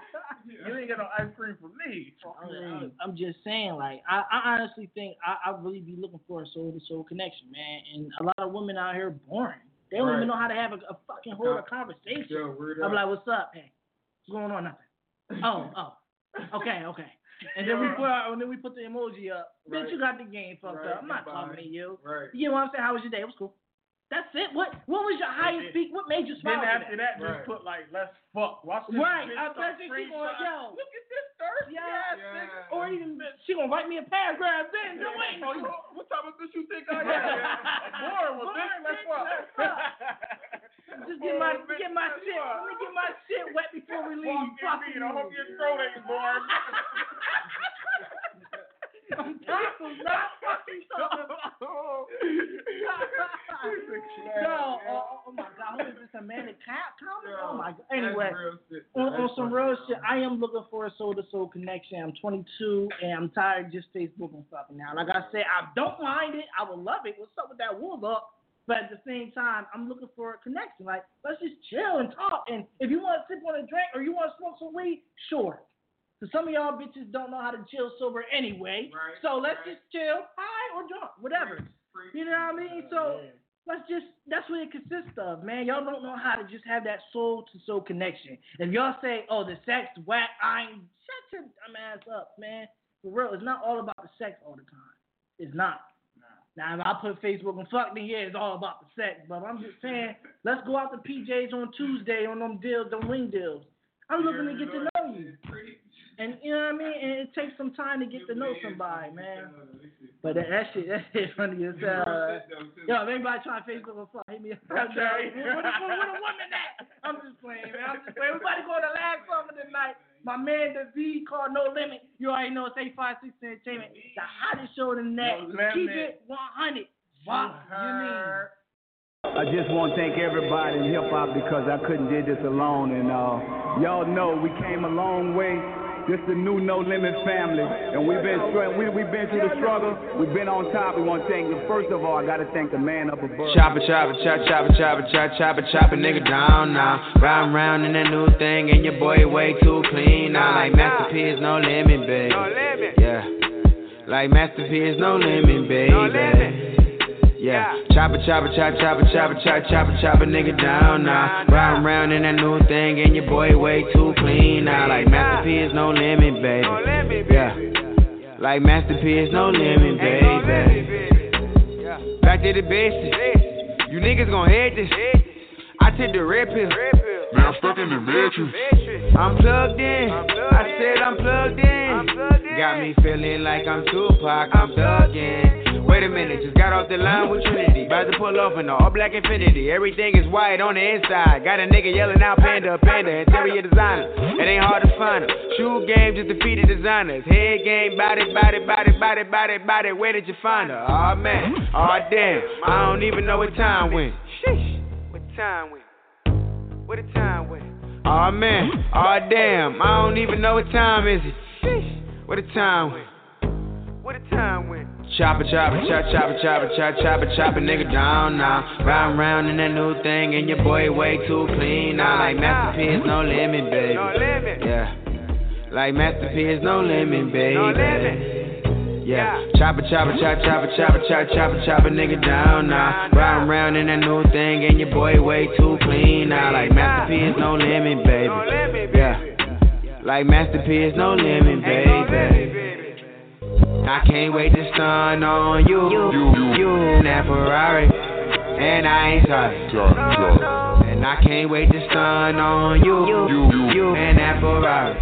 You ain't got no ice cream for me. I'm, I'm just saying, like, I, I honestly think I, I really be looking for a soul to soul connection, man. And a lot of women out here boring. They don't even know how to have a, a fucking hold a conversation. Yo, I'm like, what's up? Hey, what's going on? Nothing. Oh, oh. Okay, okay. And then we put our, and then we put the emoji up. Right. Bitch, you got the game fucked Right, up. I'm not talking to you. Right. You know what I'm saying? How was your day? It was cool. That's it. What What was your highest peak? What made you smile? Then after today? that, just Right. put like, let's fuck. Watch this Right, bitch I start bet you she going, screenshot. yo. Look at this thirsty Yeah. ass Yeah. nigga. Or even she gonna write me a paragraph then. No wait. Oh, you- what type of bitch you think I am? Boring with bitch. Let's fuck. Just get my bitch. get my shit. Let me get my shit wet before we leave. Fuck Fuck you, you. I hope your throat ain't boring. I'm not fucking No, oh, my God, who is this? Amanda Cap? Oh my God. Anyway, That's real shit. on, on some real shit, I am looking for a soul to soul connection. I'm 22 and I'm tired of just Facebook and fucking now. Like I said, I don't mind it. I would love it. What's up with that wool up? But at the same time, I'm looking for a connection. Like, let's just chill and talk. And if you want to sip on a drink or you want to smoke some weed, sure. Because some of y'all bitches don't know how to chill sober anyway. Right, so let's right. just chill, high or drunk, whatever. You know what I mean? So let's just that's what it consists of, man. Y'all don't know how to just have that soul to soul connection. If y'all say, oh, the sex whack, I shut your dumb ass up, man. For real, it's not all about the sex all the time. It's not. Now, if I put Facebook and fuck, then yeah, it's all about the sex. But I'm just saying, let's go out to PJs on Tuesday on them deals, them ring deals. I'm looking to get to know you. And you know what I mean? And it takes some time to get to know somebody, man. But that, that shit, that shit funny as hell. Yo, if anybody trying to Facebook or fuck, hit me up. Where, Okay. where, where, where the woman at? I'm just playing, man. I'm just playing. Everybody go to the last summer tonight. My man, the V called No Limit. You already know it's 856 Entertainment. The hottest show in the. No Keep it 100. Fuck, you mean? I just want to thank everybody in hip hop because I couldn't do this alone, and uh, y'all know we came a long way. This the new No Limit family, and we've been str- we we've been through the struggle. We've been on top. We want to thank you. First of all, I got to thank the man up above. Chopper, chopper, chop chopper, chopper, chop chopper, chop it, chop, chop it, chop it, nigga down now. Round round in that new thing, and your boy way too clean now. Like Master P is no limit, baby. No limit. Yeah. Like Master P is no limit, baby. No limit. Yeah, chop it, chop it, chop, chop it, chop it, chop, chop it, chop it, nigga down now. Round round in that new thing, and your boy way too clean now. Like Master P is no limit, baby. Yeah, like Master P is no limit, baby. Back to the basics. You niggas gon' hate this. I took the red pill. Man, I'm stuck in the matrix. I'm plugged in. I said I'm plugged in. Got me feeling like I'm Tupac. I'm thuggin'. Wait a minute, just got off the line with Trinity. About to pull off in the all black Infiniti. Everything is white on the inside. Got a nigga yelling out panda, panda, interior designer. It ain't hard to find her. Shoe game just defeated designers. Head game, body, body, body, body, body, body. Where did you find her? Oh man, oh damn. I don't even know what time went. Sheesh, what time went? What the time went? Oh man, oh damn. I don't even know what time is it. Sheesh, what the time went? What the time went? Chop it, chop it, chop, chop it, chop it, chop, chop it, chop it, nigga down now. Round round in that new thing, and your boy way too clean now. Like Master P is no limit, baby. No limit. Yeah. Like Master P is no limit, baby. No limit. Yeah, chop it, chop it, chop, chop it, chop it, chop, chop it, chop it, nigga down now. Round round in that new thing, and your boy way too clean now. Like Master P is no limit, baby. Yeah, like Master P is no limit, baby. I can't wait to stun on you, you, you, that Ferrari, and I ain't sorry. And I can't wait to stun on you, you, you, and that Ferrari,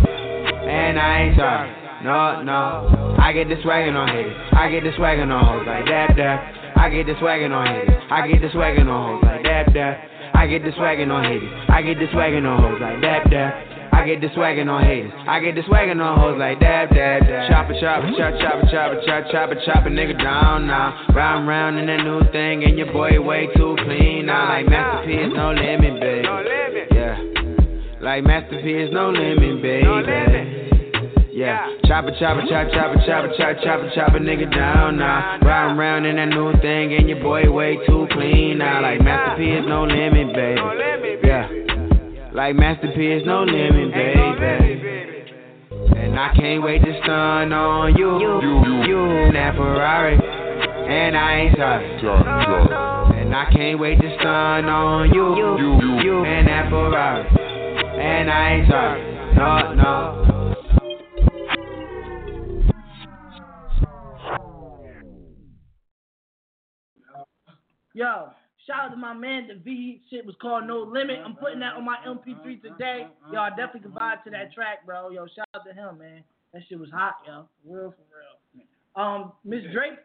and I ain't sorry. No, no, I get the swaggin' on haters, I get the swaggin' on hoes like that, that. I get the swaggin' on haters, I get the swaggin' on hoes like that, that. I get the swaggin' on haters. I get the swaggin' on hoes like dab dab. I get the swaggin' on haters. I get the swaggin' on hoes like dab dab dab. Chop it, chop it, chop, chop it, chop it, chop, chop it, chop it, nigga down now. Round round in that new thing, and your boy way too clean now. Like Master P is no limit, baby. Yeah. Like Master P is no limit, baby. Yeah, chop it, chop it, chop, chop it, chop it, chop, chop it, chop it, nigga down now. Round round in that new thing, and your boy way too clean now. Like Master P is no limit, baby. Yeah, like Master P is no limit, baby. And I can't wait to stun on you, you, you, you. that Ferrari. And I ain't sorry. And I can't wait to stun on you, you, you, and that Ferrari. And I ain't sorry. No, no. Yo, shout out to my man. The V shit was called No Limit. I'm putting that on my MP3 today. Y'all definitely can vibe to that track, bro. Yo, shout out to him, man. That shit was hot, yo. Real, for real. Um, Miss Drake.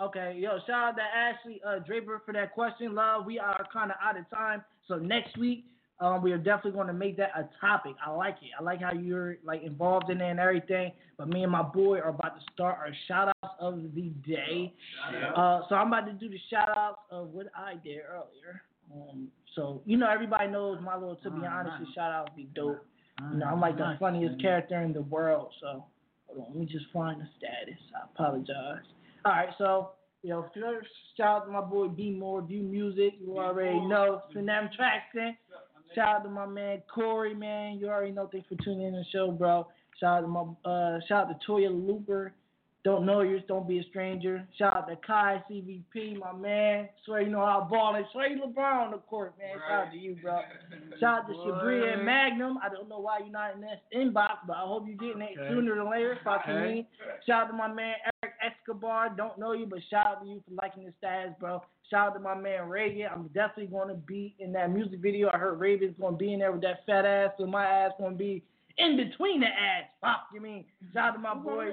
Okay, yo, shout out to Ashley uh, Draper for that question. Love, we are kind of out of time. So next week, um, we are definitely going to make that a topic. I like it. I like how you're like involved in it and everything. But me and my boy are about to start our shout outs of the day. Uh, so I'm about to do the shout outs of what I did earlier. Um, so you know everybody knows my little to be honest, the shout out be dope. You know I'm like the funniest character in the world. So hold on, let me just find the status. I apologize. All right, so you know first shout out to my boy B More View Music. You already know. Send them tracks in. Shout out to my man Corey, man. You already know. Thanks for tuning in the show, bro. Shout out to my uh, shout out to Toya Looper. Don't know yours, don't be a stranger. Shout out to Kai CVP, my man. Swear you know how balling. Swear you LeBron on the court, man. Shout out to you, bro. Shout out to Shabria and Magnum. I don't know why you're not in this inbox, but I hope you're getting it Okay. sooner than later. Fucking Okay. me. Shout out to my man Eric Escobar. Don't know you, but shout out to you for liking the stats, bro. Shout out to my man Reagan. I'm definitely going to be in that music video. I heard Raven's going to be in there with that fat ass, so my ass going to be in between the ass. Fuck, you mean? Shout out to my boy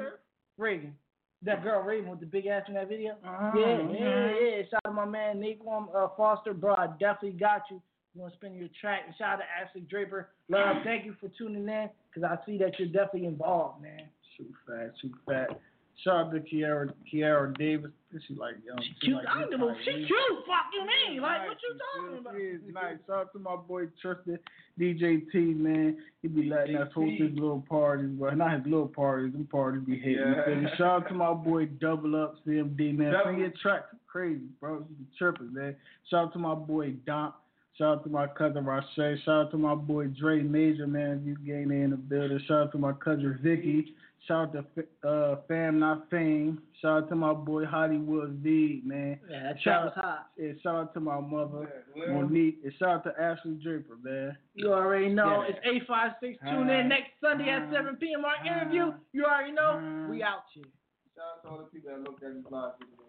Reagan. That girl Raven with the big ass in that video. Uh-huh, yeah, yeah, mhm. yeah. Shout out to my man Naquan uh, Foster, bro. I definitely got you. You want to spin your track? And shout out to Ashley Draper. Love, thank you for tuning in because I see that you're definitely involved, man. Shoot fat, shoot fat. Shout out to Kiara, Kiara Davis. She like young. She Cute. like I don't give a she me. cute. Fuck you mean? Like what you talking about? She is nice. Shout out to my boy Tristan DJ T man. He be letting us host his little parties, but not his little parties. Them parties be hitting. Yeah. You feel me? Shout out to my boy Double Up CMD man. Double. Sing your track crazy, bro. Tripping, man. Shout out to my boy Don. Shout out to my cousin Rashay. Shout out to my boy Dre Major, man. You getting in the building. Shout out to my cousin Vicky. Shout out to uh, Fam Not Fame. Shout out to my boy Hollywood V, man. Yeah, that track was hot. Yeah, shout out to my mother, yeah, Monique. And shout out to Ashley Draper, man. You already know. Yeah. It's 856. Uh-huh. Tune in next Sunday at uh-huh. 7 p.m. Our interview. Uh-huh. You already know. We out here. Shout out to all the people that looked at this live video.